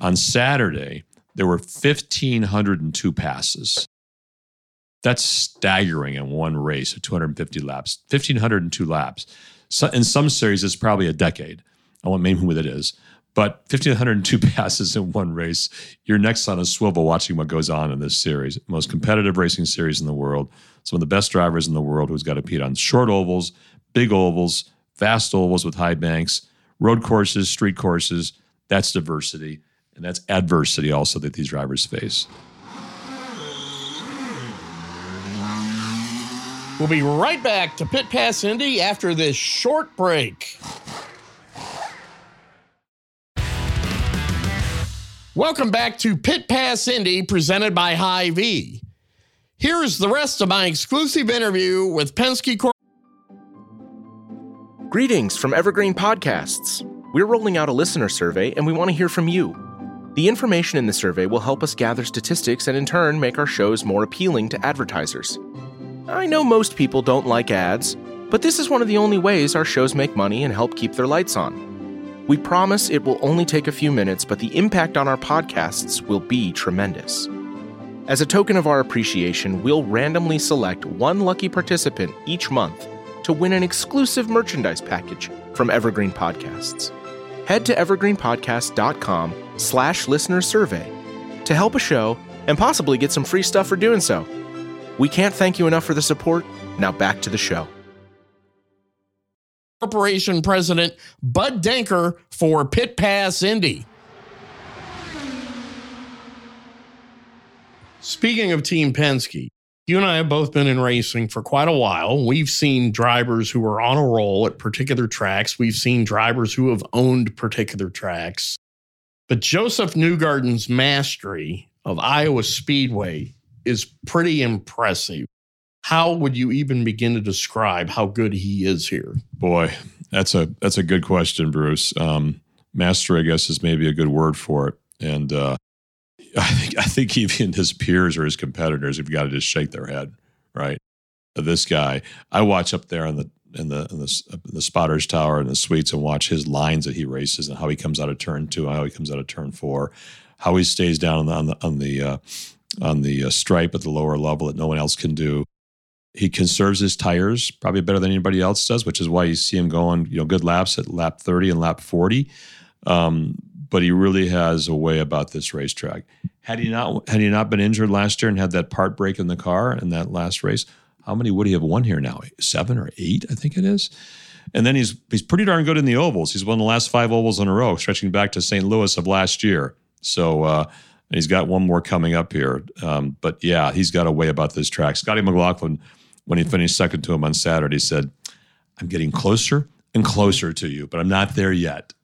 Speaker 3: On Saturday, there were 1,502 passes. That's staggering in one race of 250 laps, 1,502 laps. So in some series, it's probably a decade. I won't name who that is. But 1,502 [LAUGHS] passes in one race, you're next on a swivel watching what goes on in this series. Most competitive racing series in the world. Some of the best drivers in the world who's got to compete on short ovals, big ovals, fast ovals with high banks, road courses, street courses. That's diversity. And that's adversity also that these drivers face.
Speaker 1: We'll be right back to Pit Pass Indy after this short break. Welcome back to Pit Pass Indy presented by Hy-Vee. Here is the rest of my exclusive interview with Penske Corp.
Speaker 4: Greetings from Evergreen Podcasts. We're rolling out a listener survey and we want to hear from you. The information in the survey will help us gather statistics and in turn make our shows more appealing to advertisers. I know most people don't like ads, but this is one of the only ways our shows make money and help keep their lights on. We promise it will only take a few minutes, but the impact on our podcasts will be tremendous. As a token of our appreciation, we'll randomly select one lucky participant each month to win an exclusive merchandise package from Evergreen Podcasts. Head to evergreenpodcast.com slash listener survey to help a show and possibly get some free stuff for doing so. We can't thank you enough for the support. Now back to the show.
Speaker 1: Corporation President Bud Denker for Pit Pass Indy. Speaking of Team Penske, you and I have both been in racing for quite a while. We've seen drivers who are on a roll at particular tracks. We've seen drivers who have owned particular tracks. But Josef Newgarden's mastery of Iowa Speedway is pretty impressive how would you even begin to describe how good he is here?
Speaker 3: Boy, that's a that's a good question, Bruce. Um, master, I guess, is maybe a good word for it. And uh, I think I think even [LAUGHS] his peers or his competitors have got to just shake their head, right? This guy, I watch up there in the in the in the, in the spotters tower and the suites and watch his lines that he races and how he comes out of turn two, how he comes out of turn four, how he stays down on the on the uh, on the uh, stripe at the lower level that no one else can do he conserves his tires probably better than anybody else does, which is why you see him going, you know, good laps at lap 30 and lap 40. Um, but he really has a way about this racetrack. Had he not had he not been injured last year and had that part break in the car in that last race, how many would he have won here now? Seven or eight, I think it is. And then he's he's pretty darn good in the ovals. He's won the last five ovals in a row, stretching back to St. Louis of last year. So uh, he's got one more coming up here. Um, but yeah, he's got a way about this track. Scotty McLaughlin when he finished second to him on Saturday, said, I'm getting closer and closer to you, but I'm not there yet.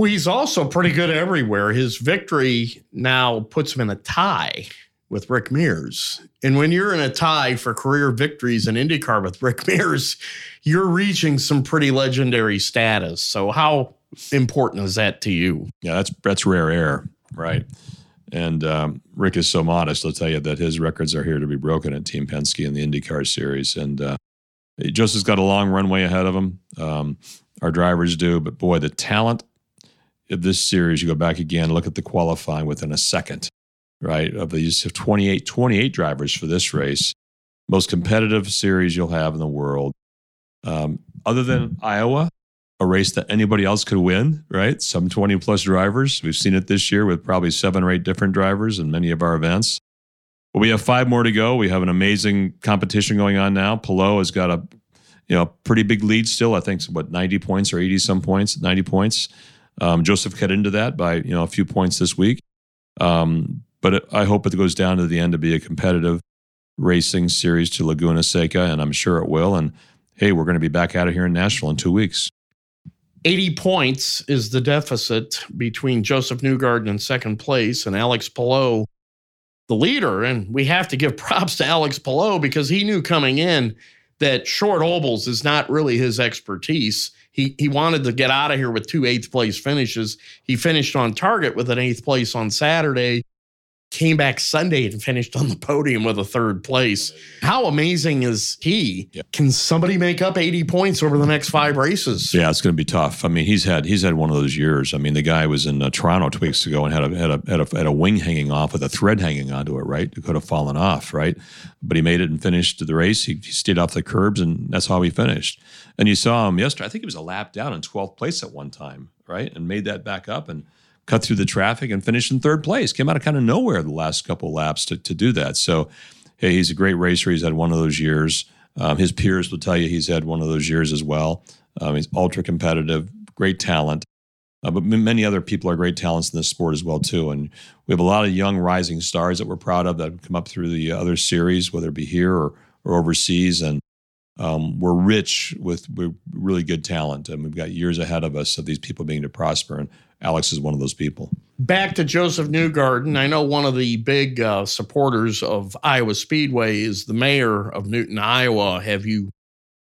Speaker 1: Well, he's also pretty good everywhere. His victory now puts him in a tie with Rick Mears. And when you're in a tie for career victories in IndyCar with Rick [LAUGHS] Mears, you're reaching some pretty legendary status. So how important is that to you?
Speaker 3: Yeah, that's that's rare air, right? And um, Rick is so modest, I'll tell you that his records are here to be broken at Team Penske in the IndyCar series. And uh, Josef's got a long runway ahead of him. Um, our drivers do, but boy, the talent of this series, you go back again, look at the qualifying within a second. right? Of these 28, 28 drivers for this race, most competitive series you'll have in the world. Um, other than Iowa, a race that anybody else could win, right? Some 20 plus drivers. We've seen it this year with probably seven or eight different drivers in many of our events. But we have five more to go. We have an amazing competition going on now. Palou has got a you know pretty big lead still. I think it's what 90 points or 80 some points, 90 points. Um, Josef cut into that by you know a few points this week. Um, but I hope it goes down to the end to be a competitive racing series to Laguna Seca, and I'm sure it will. And hey, we're going to be back out of here in Nashville in two weeks.
Speaker 1: 80 points is the deficit between Josef Newgarden in second place and Alex Palou, the leader. And we have to give [LAUGHS] props to Alex Palou because he knew coming in that short ovals is not really his expertise. He, he wanted to get out of here with two eighth place finishes. He finished on target with an eighth place on Saturday came back Sunday and finished on the podium with a third place. How amazing is he? Yeah. Can somebody make up 80 points over the next five races?
Speaker 3: Yeah, it's going to be tough. I mean, he's had he's had one of those years. I mean, the guy was in uh, Toronto two weeks ago and had a, had a had a had a wing hanging off with a thread hanging onto it. Right, it could have fallen off. Right, but he made it and finished the race. He, he stayed off the curbs, and that's how he finished. And you saw him yesterday. I think he was a lap down in 12th place at one time. Right, and made that back up and cut through the traffic and finished in third place. Came out of kind of nowhere the last couple laps to, to do that. So, hey, he's a great racer. He's had one of those years. Um, his peers will tell you he's had one of those years as well. Um, he's ultra competitive, great talent. Uh, but many other people are great talents in this sport as well too. And we have a lot of young rising stars that we're proud of that come up through the other series, whether it be here or, or overseas. And um, we're rich with, with really good talent, and we've got years ahead of us of these people being to prosper. And Alex is one of those people.
Speaker 1: Back to Joseph Newgarden. I know one of the big uh, supporters of Iowa Speedway is the mayor of Newton, Iowa. Have you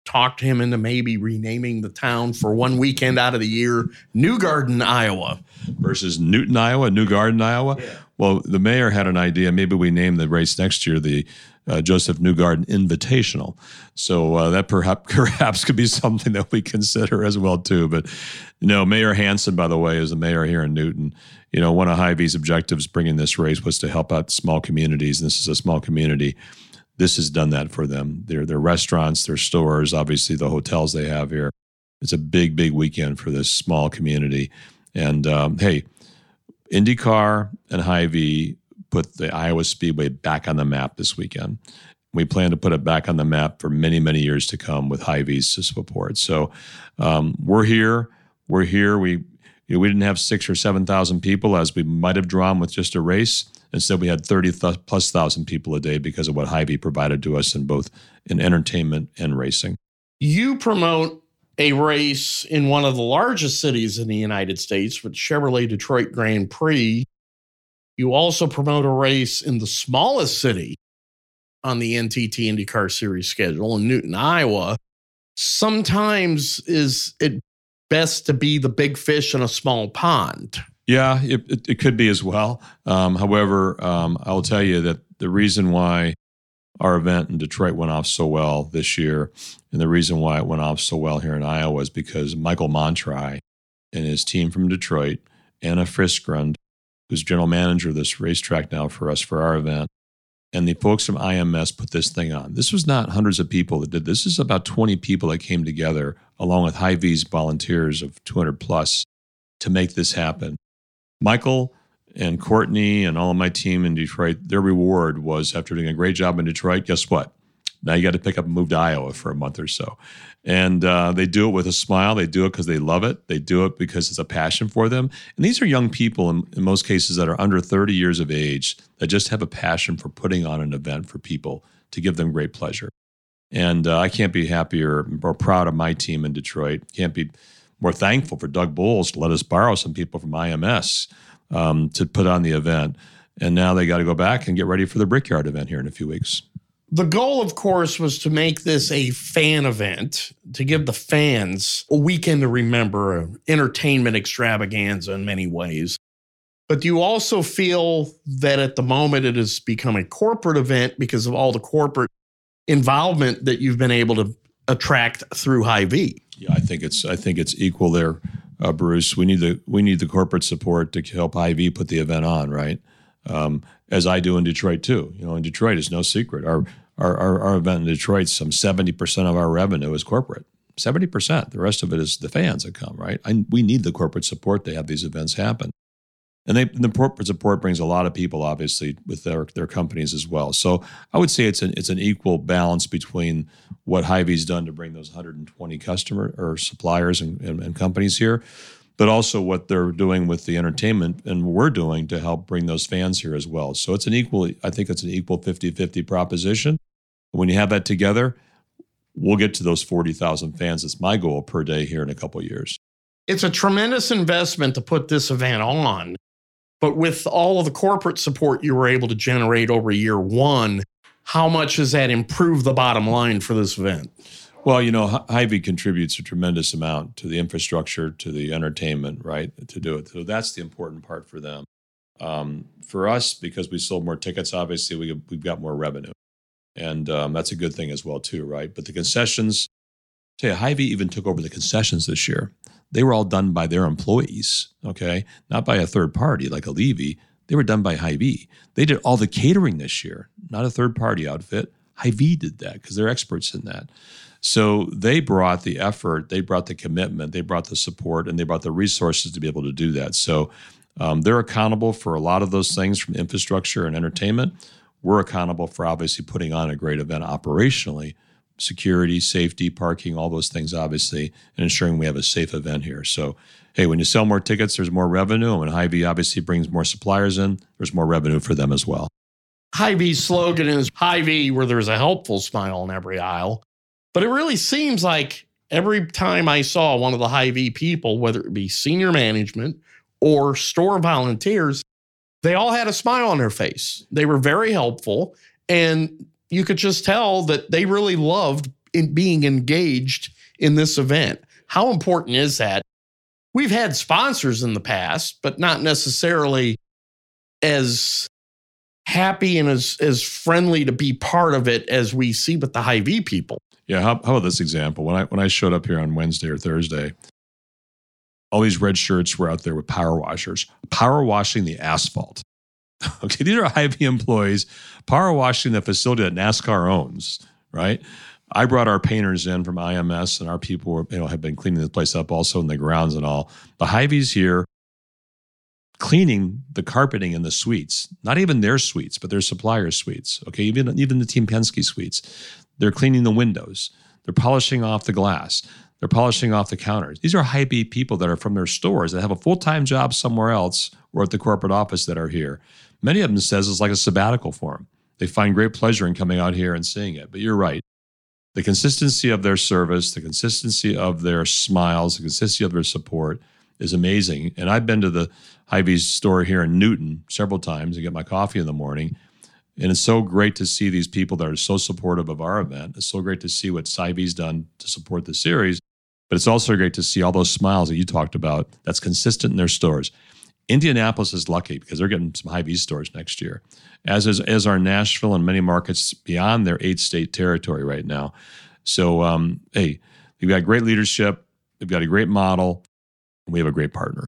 Speaker 1: talked to him into maybe renaming the town for one weekend out of the year, Newgarden, Iowa?
Speaker 3: Versus Newton, Iowa, Newgarden, Iowa? Yeah. Well, the mayor had an idea. Maybe we name the race next year the uh, Josef Newgarden Invitational. So uh, that perhaps [LAUGHS] perhaps could be something that we consider as well too. But you know, Mayor Hansen, by the way, is the mayor here in Newton. You know, one of Hy-Vee's objectives bringing this race was to help out small communities, and this is a small community. This has done that for them. Their their restaurants, their stores, obviously the hotels they have here. It's a big, big weekend for this small community. And um, hey, IndyCar and Hy-Vee put the Iowa Speedway back on the map this weekend. We plan to put it back on the map for many, many years to come with Hy-Vee's support. So um, we're here. We're here. We you know, we didn't have six or seven thousand people as we might have drawn with just a race. Instead, we had thirty th- plus thousand people a day because of what Hy-Vee provided to us in both in entertainment and racing.
Speaker 1: You promote a race in one of the largest cities in the United States with Chevrolet Detroit Grand Prix you also promote a race in the smallest city on the NTT IndyCar Series schedule in Newton, Iowa. Sometimes is it best to be the big fish in a small pond?
Speaker 3: Yeah, it, it, it could be as well. Um, however, um, I will tell you that the reason why our event in Detroit went off so well this year, and the reason why it went off so well here in Iowa is because Michael Montri and his team from Detroit, Anna Friskrund, who's general manager of this racetrack now for us for our event. And the folks from IMS put this thing on. This was not hundreds of people that did this. This is about 20 people that came together along with Hy-Vee's volunteers of 200 plus to make this happen. Michael and Courtney and all of my team in Detroit, their reward was after doing a great job in Detroit, guess what? Now you got to pick up and move to Iowa for a month or so. And uh, they do it with a smile. They do it because they love it. They do it because it's a passion for them. And these are young people, in, in most cases, that are under 30 years of age that just have a passion for putting on an event for people to give them great pleasure. And uh, I can't be happier or proud of my team in Detroit. Can't be more thankful for Doug Boles to let us borrow some people from IMS um, to put on the event. And now they got to go back and get ready for the Brickyard event here in a few weeks
Speaker 1: the goal, of course, was to make this a fan event, to give the fans a weekend to remember, an entertainment extravaganza in many ways. But do you also feel that at the moment it has become a corporate event because of all the corporate involvement that you've been able to attract through Hy-Vee?
Speaker 3: Yeah, I think it's I think it's equal there, uh, Bruce. We need the we need the corporate support to help Hy-Vee put the event on, right? Um, as I do in Detroit too. You know, in Detroit, it's no secret. Our our, our, our event in Detroit, some 70% of our revenue is corporate. 70%. The rest of it is the fans that come, right? We need the corporate support to have these events happen. And they, the corporate support brings a lot of people, obviously, with their, their companies as well. So I would say it's an, it's an equal balance between what Hy-Vee's done to bring those 120 customer or suppliers and, and, and companies here, but also what they're doing with the entertainment and we're doing to help bring those fans here as well. So it's an equal, I think it's an equal 50 50 proposition. When you have that together, we'll get to those 40,000 fans. That's my goal per day here in a couple years.
Speaker 1: It's a tremendous investment to put this event on. But with all of the corporate support you were able to generate over year one, how much has that improved the bottom line for this event?
Speaker 3: Well, you know, Hy-Vee contributes a tremendous amount to the infrastructure, to the entertainment, right? To do it. So that's the important part for them. Um, for us, because we sold more tickets, obviously we, we've got more revenue. And um, that's a good thing as well, too, right? But the concessions, tell you, Hy-Vee even took over the concessions this year. They were all done by their employees, okay? Not by a third party like a Levy. They were done by Hy-Vee. They did all the catering this year, not a third party outfit. Hy-Vee did that because they're experts in that. So they brought the effort, they brought the commitment, they brought the support, and they brought the resources to be able to do that. So um, they're accountable for a lot of those things from infrastructure and entertainment. We're accountable for obviously putting on a great event operationally, security, safety, parking, all those things, obviously, and ensuring we have a safe event here. So, hey, when you sell more tickets, there's more revenue. And Hy-Vee obviously brings more suppliers in, there's more revenue for them as well.
Speaker 1: Hy-Vee's slogan is Hy-Vee, where there's a helpful smile in every aisle. But it really seems like every time I saw one of the Hy-Vee people, whether it be senior management or store volunteers, they all had a smile on their face. They were very helpful. And you could just tell that they really loved in being engaged in this event. How important is that? We've had sponsors in the past, but not necessarily as happy and as, as friendly to be part of it as we see with the Hy-Vee people.
Speaker 3: Yeah, how, how about this example? When I when I showed up here on Wednesday or Thursday, all these red shirts were out there with power washers, power washing the asphalt. [LAUGHS] Okay, these are Hy-Vee employees power washing the facility that NASCAR owns, right? I brought our painters in from IMS, and our people were, you know, have been cleaning the place up also in the grounds and all. The Hy-Vee's here cleaning the carpeting in the suites, not even their suites, but their suppliers' suites. Okay, even even the Team Penske suites. They're cleaning the windows. They're polishing off the glass. They're polishing off the counters. These are Hy-Vee people that are from their stores that have a full time job somewhere else or at the corporate office that are here. Many of them says it's like a sabbatical for them. They find great pleasure in coming out here and seeing it. But you're right. The consistency of their service, the consistency of their smiles, the consistency of their support is amazing. And I've been to the Hy-Vee's store here in Newton several times to get my coffee in the morning. And it's so great to see these people that are so supportive of our event. It's so great to see what Hy-Vee's done to support the series. But it's also great to see all those smiles that you talked about that's consistent in their stores. Indianapolis is lucky because they're getting some Hy-Vee stores next year, as is as are Nashville and many markets beyond their eight state territory right now. So, um, hey, we've got great leadership, we've got a great model, and we have a great partner.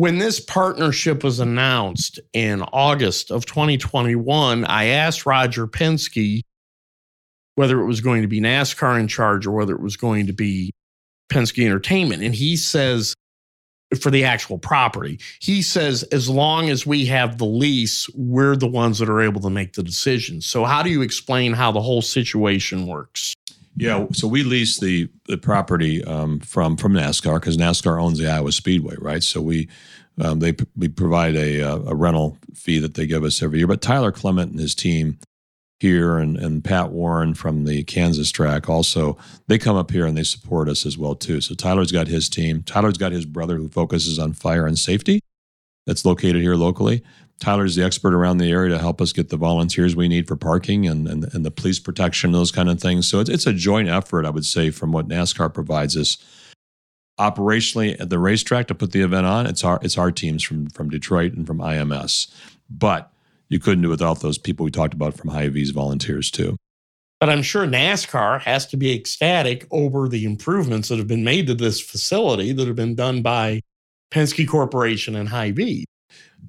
Speaker 1: When this partnership was announced in August of 2021, I asked Roger Penske whether it was going to be NASCAR in charge or whether it was going to be Penske Entertainment. And he says, for the actual property. He says, as long as we have the lease, we're the ones that are able to make the decisions. So, how do you explain how the whole situation works?
Speaker 3: Yeah, so we lease the the property um, from from NASCAR because NASCAR owns the Iowa Speedway, right? So we um, they we provide a, a rental fee that they give us every year. But Tyler Clement and his team here and, and Pat Warren from the Kansas track also, they come up here and they support us as well too. So Tyler's got his team. Tyler's got his brother who focuses on fire and safety that's located here locally. Tyler's the expert around the area to help us get the volunteers we need for parking and, and, and the police protection, and those kind of things. So it's, it's a joint effort, I would say, from what NASCAR provides us. Operationally at the racetrack to put the event on, it's our it's our teams from from Detroit and from IMS. But you couldn't do without those people we talked about from Hy-Vee's volunteers too.
Speaker 1: But I'm sure NASCAR has to be ecstatic over the improvements that have been made to this facility that have been done by Penske Corporation and Hy-Vee.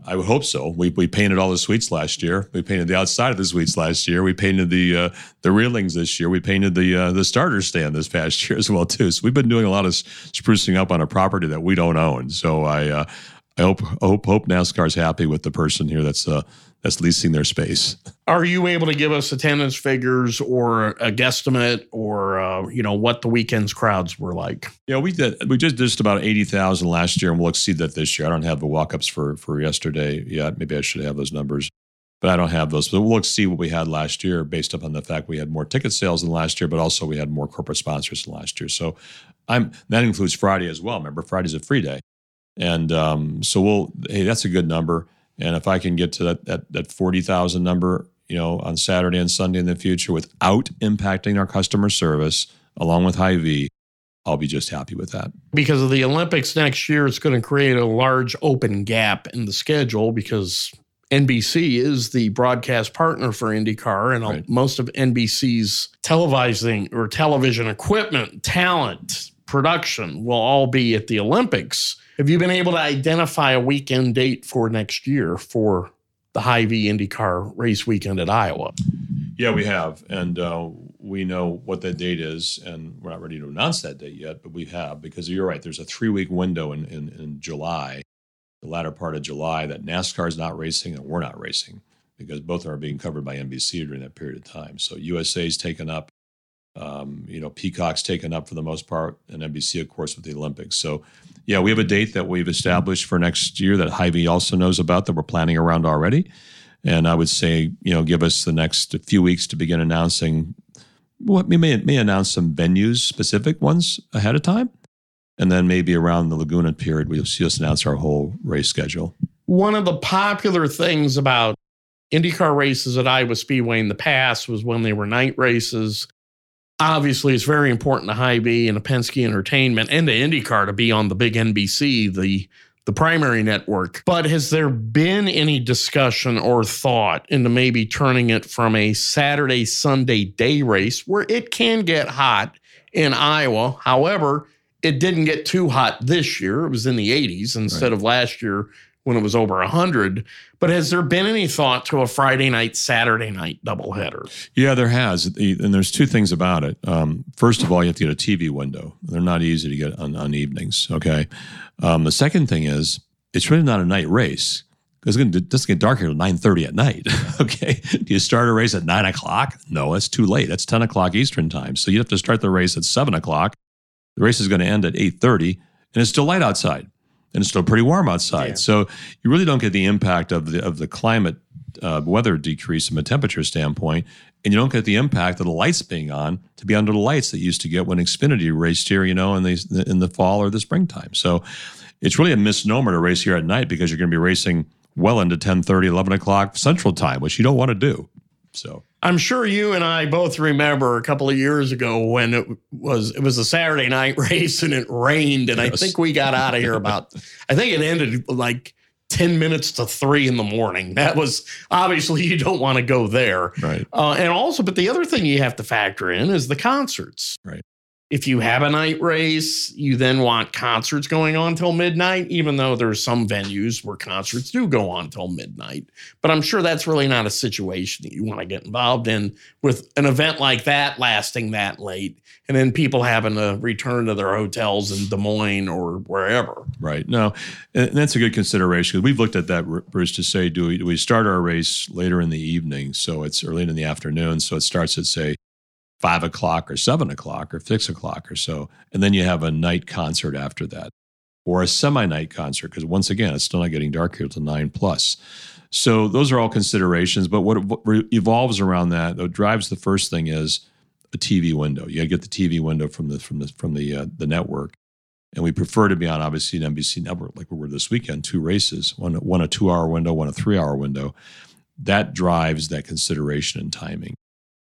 Speaker 3: I would hope so. We, we painted all the suites last year. We painted the outside of the suites last year. We painted the uh, the railings this year. We painted the uh, the starter stand this past [LAUGHS] year as well too. So we've been doing a lot of sprucing up on a property that we don't own. So I uh, I hope hope hope NASCAR's happy with the person here that's uh, that's leasing their space.
Speaker 1: Are you able to give us attendance figures or a guesstimate or uh, you know what the weekend's crowds were like?
Speaker 3: Yeah, we did. We did just about eighty thousand last year, and we'll exceed that this year. I don't have the walk-ups for for yesterday yet. Maybe I should have those numbers, but I don't have those. But we'll exceed what we had last year, based upon the fact we had more ticket sales than last year, but also we had more corporate sponsors than last year. So, I'm that includes Friday as well. Remember, Friday's a free day, and um, so we'll. Hey, that's a good number. And if I can get to that that, that forty thousand number, you know, on Saturday and Sunday in the future without impacting our customer service, along with Hy-Vee, I'll be just happy with that.
Speaker 1: Because of the Olympics next year, it's going to create a large open gap in the schedule because NBC is the broadcast partner for IndyCar, and right. most of NBC's televising or television equipment, talent, production will all be at the Olympics. Have you been able to identify a weekend date for next year for the Hy-Vee IndyCar race weekend at Iowa?
Speaker 3: Yeah, we have. And uh, we know what that date is. And we're not ready to announce that date yet, but we have because you're right. There's a three week window in, in, in July, the latter part of July, that NASCAR is not racing and we're not racing because both are being covered by NBC during that period of time. So USA's taken up um, you know, Peacock's taken up for the most part, and NBC, of course, with the Olympics. So, yeah, we have a date that we've established for next year that Hy-Vee also knows about that we're planning around already. And I would say, you know, give us the next few weeks to begin announcing. What we may may announce some venues, specific ones ahead of time, and then maybe around the Laguna period, we'll see us announce our whole race schedule.
Speaker 1: One of the popular things about IndyCar races at Iowa Speedway in the past was when they were night races obviously it's very important to Hy-Vee and to Penske Entertainment and to IndyCar to be on the big NBC, the the primary network. But has there been any discussion or thought into maybe turning it from a Saturday Sunday day race where it can get hot in Iowa? However, it didn't get too hot this year. It was in the 80s instead right. of last year when it was over 100. But has there been any thought to a Friday night, Saturday night doubleheader?
Speaker 3: Yeah, there has. And there's two things about it. Um, first of all, you have to get a TV window. They're not easy to get on, on evenings. Okay. Um, the second thing is, it's really not a night race. It's going to doesn't get dark here at nine thirty at night. [LAUGHS] okay, do you start a race at nine o'clock? No, that's too late. That's ten o'clock Eastern time. So you have to start the race at seven o'clock. The race is going to end at eight thirty, and it's still light outside and it's still pretty warm outside. Yeah. So you really don't get the impact of the of the climate uh, weather decrease from a temperature standpoint, and you don't get the impact of the lights being on to be under the lights that you used to get when Xfinity raced here, you know, in the in the fall or the springtime. So it's really a misnomer to race here at night because you're going to be racing well into 10, 30, 11 o'clock Central Time, which you don't want to do. So
Speaker 1: I'm sure you and I both remember a couple of years ago when it was it was a Saturday night [LAUGHS] race and it rained and yes. I think we got out of here about I think it ended like 10 minutes to 3 in the morning. That was obviously you don't want to go there.
Speaker 3: Right.
Speaker 1: Uh, and also but the other thing you have to factor in is the concerts.
Speaker 3: Right
Speaker 1: if you have a night race, you then want concerts going on till midnight, even though there's some venues where concerts do go on till midnight. But I'm sure that's really not a situation that you want to get involved in with an event like that lasting that late and then people having to return to their hotels in Des Moines or wherever.
Speaker 3: Right. No, and that's a good consideration. We've looked at that, Bruce, to say, do we, do we start our race later in the evening? So it's early in the afternoon. So it starts at, say, five o'clock or seven o'clock or six o'clock or so. And then you have a night concert after that or a semi night concert because once again, it's still not getting dark here till nine plus. So those are all considerations. But what, evolves around that, what drives the first thing is a TV window. You got to get the TV window from the from the from the uh, the network. And we prefer to be on obviously an NBC network, like we were this weekend, two races, one one a two hour window, one a three hour window. That drives that consideration and timing.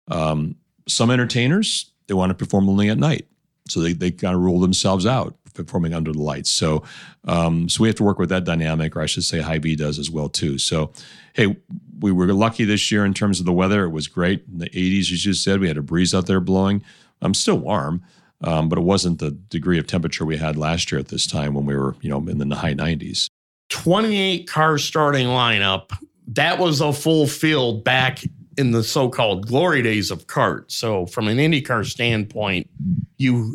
Speaker 3: Um, some entertainers they want to perform only at night, so they they kind of rule themselves out performing under the lights. So um, so we have to work with that dynamic, or I should say, Hy-Vee does as well too. So hey, we were lucky this year in terms of the weather. It was great in the 80s, as you said. We had a breeze out there blowing. I'm still warm. Um, but it wasn't the degree of temperature we had last year at this time when we were, you know, in the high 90s.
Speaker 1: 28 car starting lineup. That was a full field back in the so-called glory days of CART. So from an IndyCar standpoint, you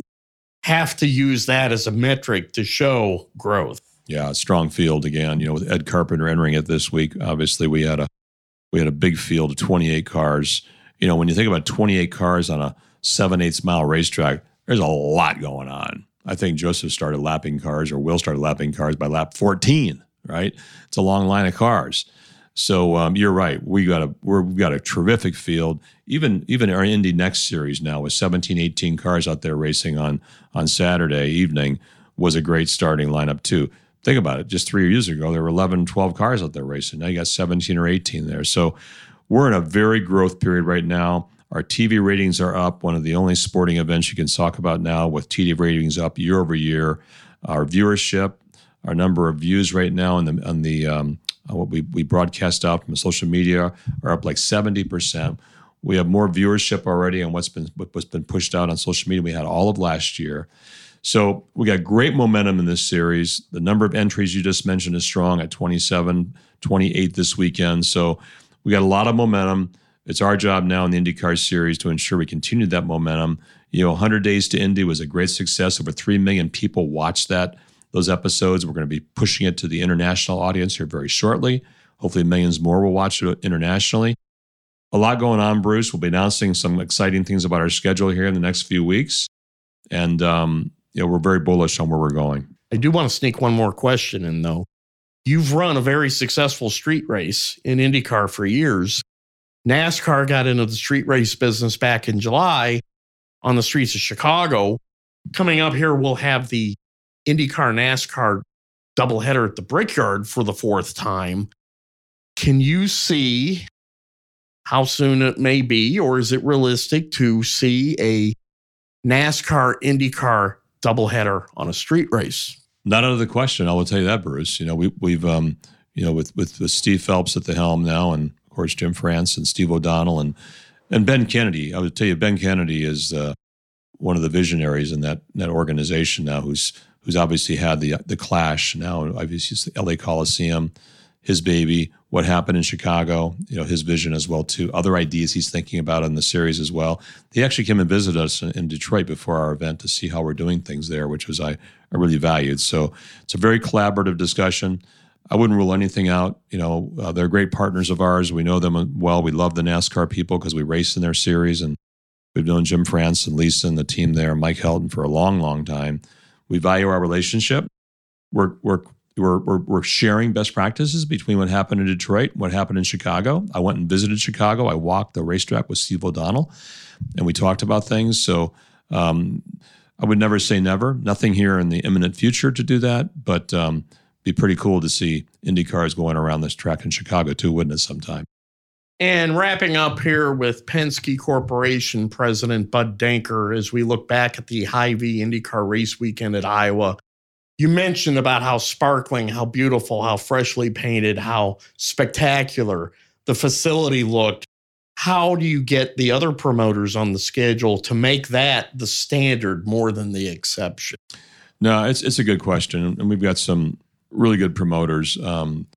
Speaker 1: have to use that as a metric to show growth.
Speaker 3: Yeah, strong field again. You know, with Ed Carpenter entering it this week, obviously we had a we had a big field of 28 cars. You know, when you think about 28 cars on a seven eighths mile racetrack, there's a lot going on. I think Josef started lapping cars, or Will started lapping cars by lap 14. Right, it's a long line of cars. So um, you're right. We got a we've got a terrific field. Even even our Indy NXT series now with 17, 18 cars out there racing on on Saturday evening was a great starting lineup too. Think about it. Just three years ago, there were 11, 12 cars out there racing. Now you got 17 or 18 there. So we're in a very growth period right now. Our TV ratings are up. One of the only sporting events you can talk about now with TV ratings up year over year. Our viewership, our number of views right now on the on the um, uh, what we, we broadcast out from social media are up like 70%. We have more viewership already on what's been what's been pushed out on social media. We had all of last year. So we got great momentum in this series. The number of entries you just mentioned is strong at 27, 28 this weekend. So we got a lot of momentum. It's our job now in the IndyCar series to ensure we continue that momentum. You know, 100 Days to Indy was a great success. Over 3 million people watched that those episodes. We're going to be pushing it to the international audience here very shortly. Hopefully, millions more will watch it internationally. A lot going on, Bruce. We'll be announcing some exciting things about our schedule here in the next few weeks. And, um, you know, we're very bullish on where we're going.
Speaker 1: I do want to sneak one more question in, though. You've run a very successful street race in IndyCar for years. NASCAR got into the street race business back in July on the streets of Chicago. Coming up here, we'll have the IndyCar NASCAR doubleheader at the Brickyard for the fourth time. Can you see how soon it may be, or is it realistic to see a NASCAR IndyCar doubleheader on a street race?
Speaker 3: Not out of the question. I will tell you that, Bruce. You know, we, we've, um, you know, with, with, with Steve Phelps at the helm now, and of course Jim France and Steve O'Donnell and and Ben Kennedy. I would tell you, Ben Kennedy is uh, one of the visionaries in that that organization now, who's who's obviously had the the clash now. Obviously, it's the LA Coliseum, his baby, what happened in Chicago, you know, his vision as well too. Other ideas he's thinking about in the series as well. He actually came and visited us in, in Detroit before our event to see how we're doing things there, which was I, I really valued. So it's a very collaborative discussion. I wouldn't rule anything out. You know, uh, they're great partners of ours. We know them well. We love the NASCAR people because we race in their series, and we've known Jim France and Lisa and the team there, Mike Helton, for a long, long time. We value our relationship. We're, we're, we're, we're, we're sharing best practices between what happened in Detroit, what happened in Chicago. I went and visited Chicago. I walked the racetrack with Steve O'Donnell, and we talked about things. So um, I would never say never. Nothing here in the imminent future to do that, but um, be pretty cool to see Indy cars going around this track in Chicago too, wouldn't it? Sometime.
Speaker 1: And wrapping up here with Penske Corporation President Bud Denker as we look back at the Hy-Vee IndyCar race weekend at Iowa. You mentioned about how sparkling, how beautiful, how freshly painted, how spectacular the facility looked. How do you get the other promoters on the schedule to make that the standard more than the exception?
Speaker 3: No, it's it's a good question, and we've got some really good promoters. Um,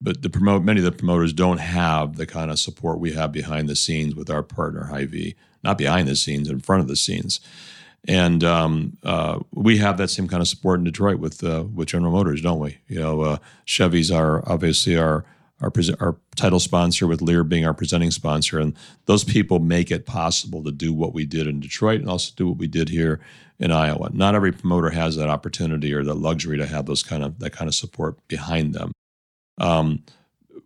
Speaker 3: but the promote many of the promoters don't have the kind of support we have behind the scenes with our partner Hy-Vee, not behind the scenes, in front of the scenes. And um, uh, we have that same kind of support in Detroit with uh, with General Motors, don't we? You know, uh, Chevy's are obviously our our, our title sponsor, with Lear being our presenting sponsor, and those people make it possible to do what we did in Detroit and also do what we did here in Iowa. Not every promoter has that opportunity or the luxury to have those kind of that kind of support behind them. Um,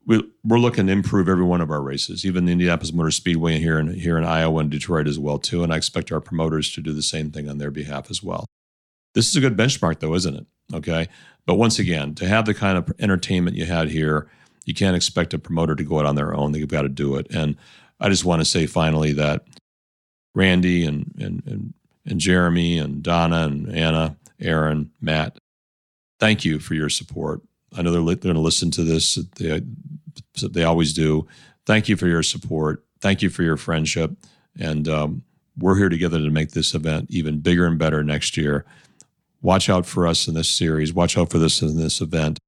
Speaker 3: we, are looking to improve every one of our races, even the Indianapolis Motor Speedway here in here in Iowa and Detroit as well too. And I expect our promoters to do the same thing on their behalf as well. This is a good benchmark, though, isn't it? Okay, but once again, to have the kind of entertainment you had here, you can't expect a promoter to go out on their own. They've got to do it. And I just want to say finally that Randy and and and, and Jeremy and Donna and Anna, Aaron, Matt, thank you for your support I know they're, they're going to listen to this. They, they always do. Thank you for your support. Thank you for your friendship. And um, we're here together to make this event even bigger and better next year. Watch out for us in this series. Watch out for this in this event.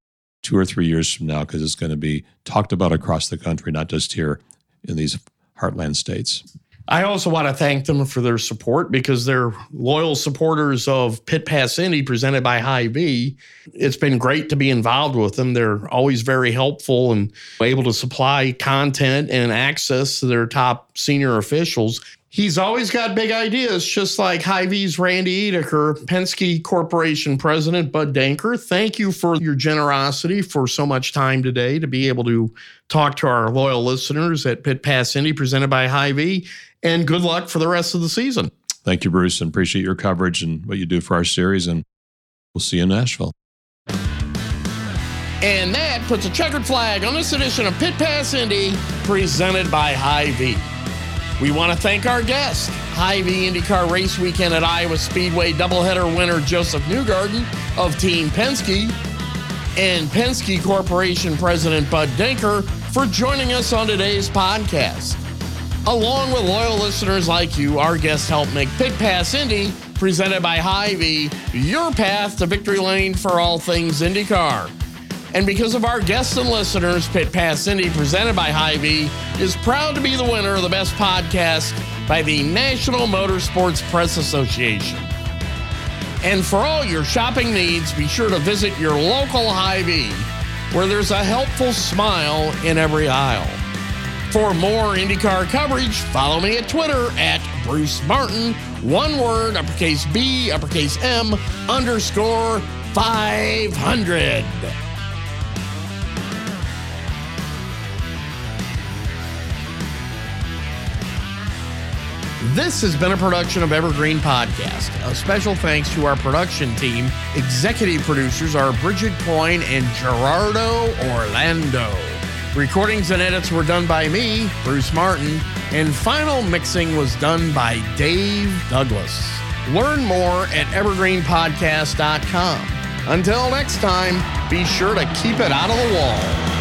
Speaker 3: two or three years from now because it's going to be talked about across the country, not just here in these heartland states.
Speaker 1: I also want to thank them for their support because they're loyal supporters of Pit Pass Indy presented by Hy-Vee. It's been great to be involved with them. They're always very helpful and able to supply content and access to their top senior officials. He's always got big ideas, just like Hy-Vee's Randy Edeker, Penske Corporation President Bud Denker. Thank you for your generosity for so much time today to be able to talk to our loyal listeners at Pit Pass Indy presented by Hy-Vee. And good luck for the rest of the season.
Speaker 3: Thank you, Bruce, and appreciate your coverage and what you do for our series. And we'll see you in Nashville.
Speaker 1: And that puts a checkered flag on this edition of Pit Pass Indy presented by Hy-Vee. We want to thank our guest, Hy-Vee IndyCar Race Weekend at Iowa Speedway doubleheader winner Josef Newgarden of Team Penske, and Penske Corporation President Bud Denker for joining us on today's podcast. Along with loyal listeners like you, our guests help make Pit Pass Indy, presented by Hy-Vee, your path to victory lane for all things IndyCar. And because of our guests and listeners, Pit Pass Indy, presented by Hy-Vee, is proud to be the winner of the best podcast by the National Motorsports Press Association. And for all your shopping needs, be sure to visit your local Hy-Vee, where there's a helpful smile in every aisle. For more IndyCar coverage, follow me at Twitter at Bruce Martin, one word, uppercase B, uppercase M, underscore 500. This has been a production of Evergreen Podcast. A special thanks to our production team. Executive producers are Bridget Coyne and Gerardo Orlando. Recordings and edits were done by me, Bruce Martin, and final mixing was done by Dave Douglas. Learn more at evergreenpodcast.com. Until next time, be sure to keep it out of the wall.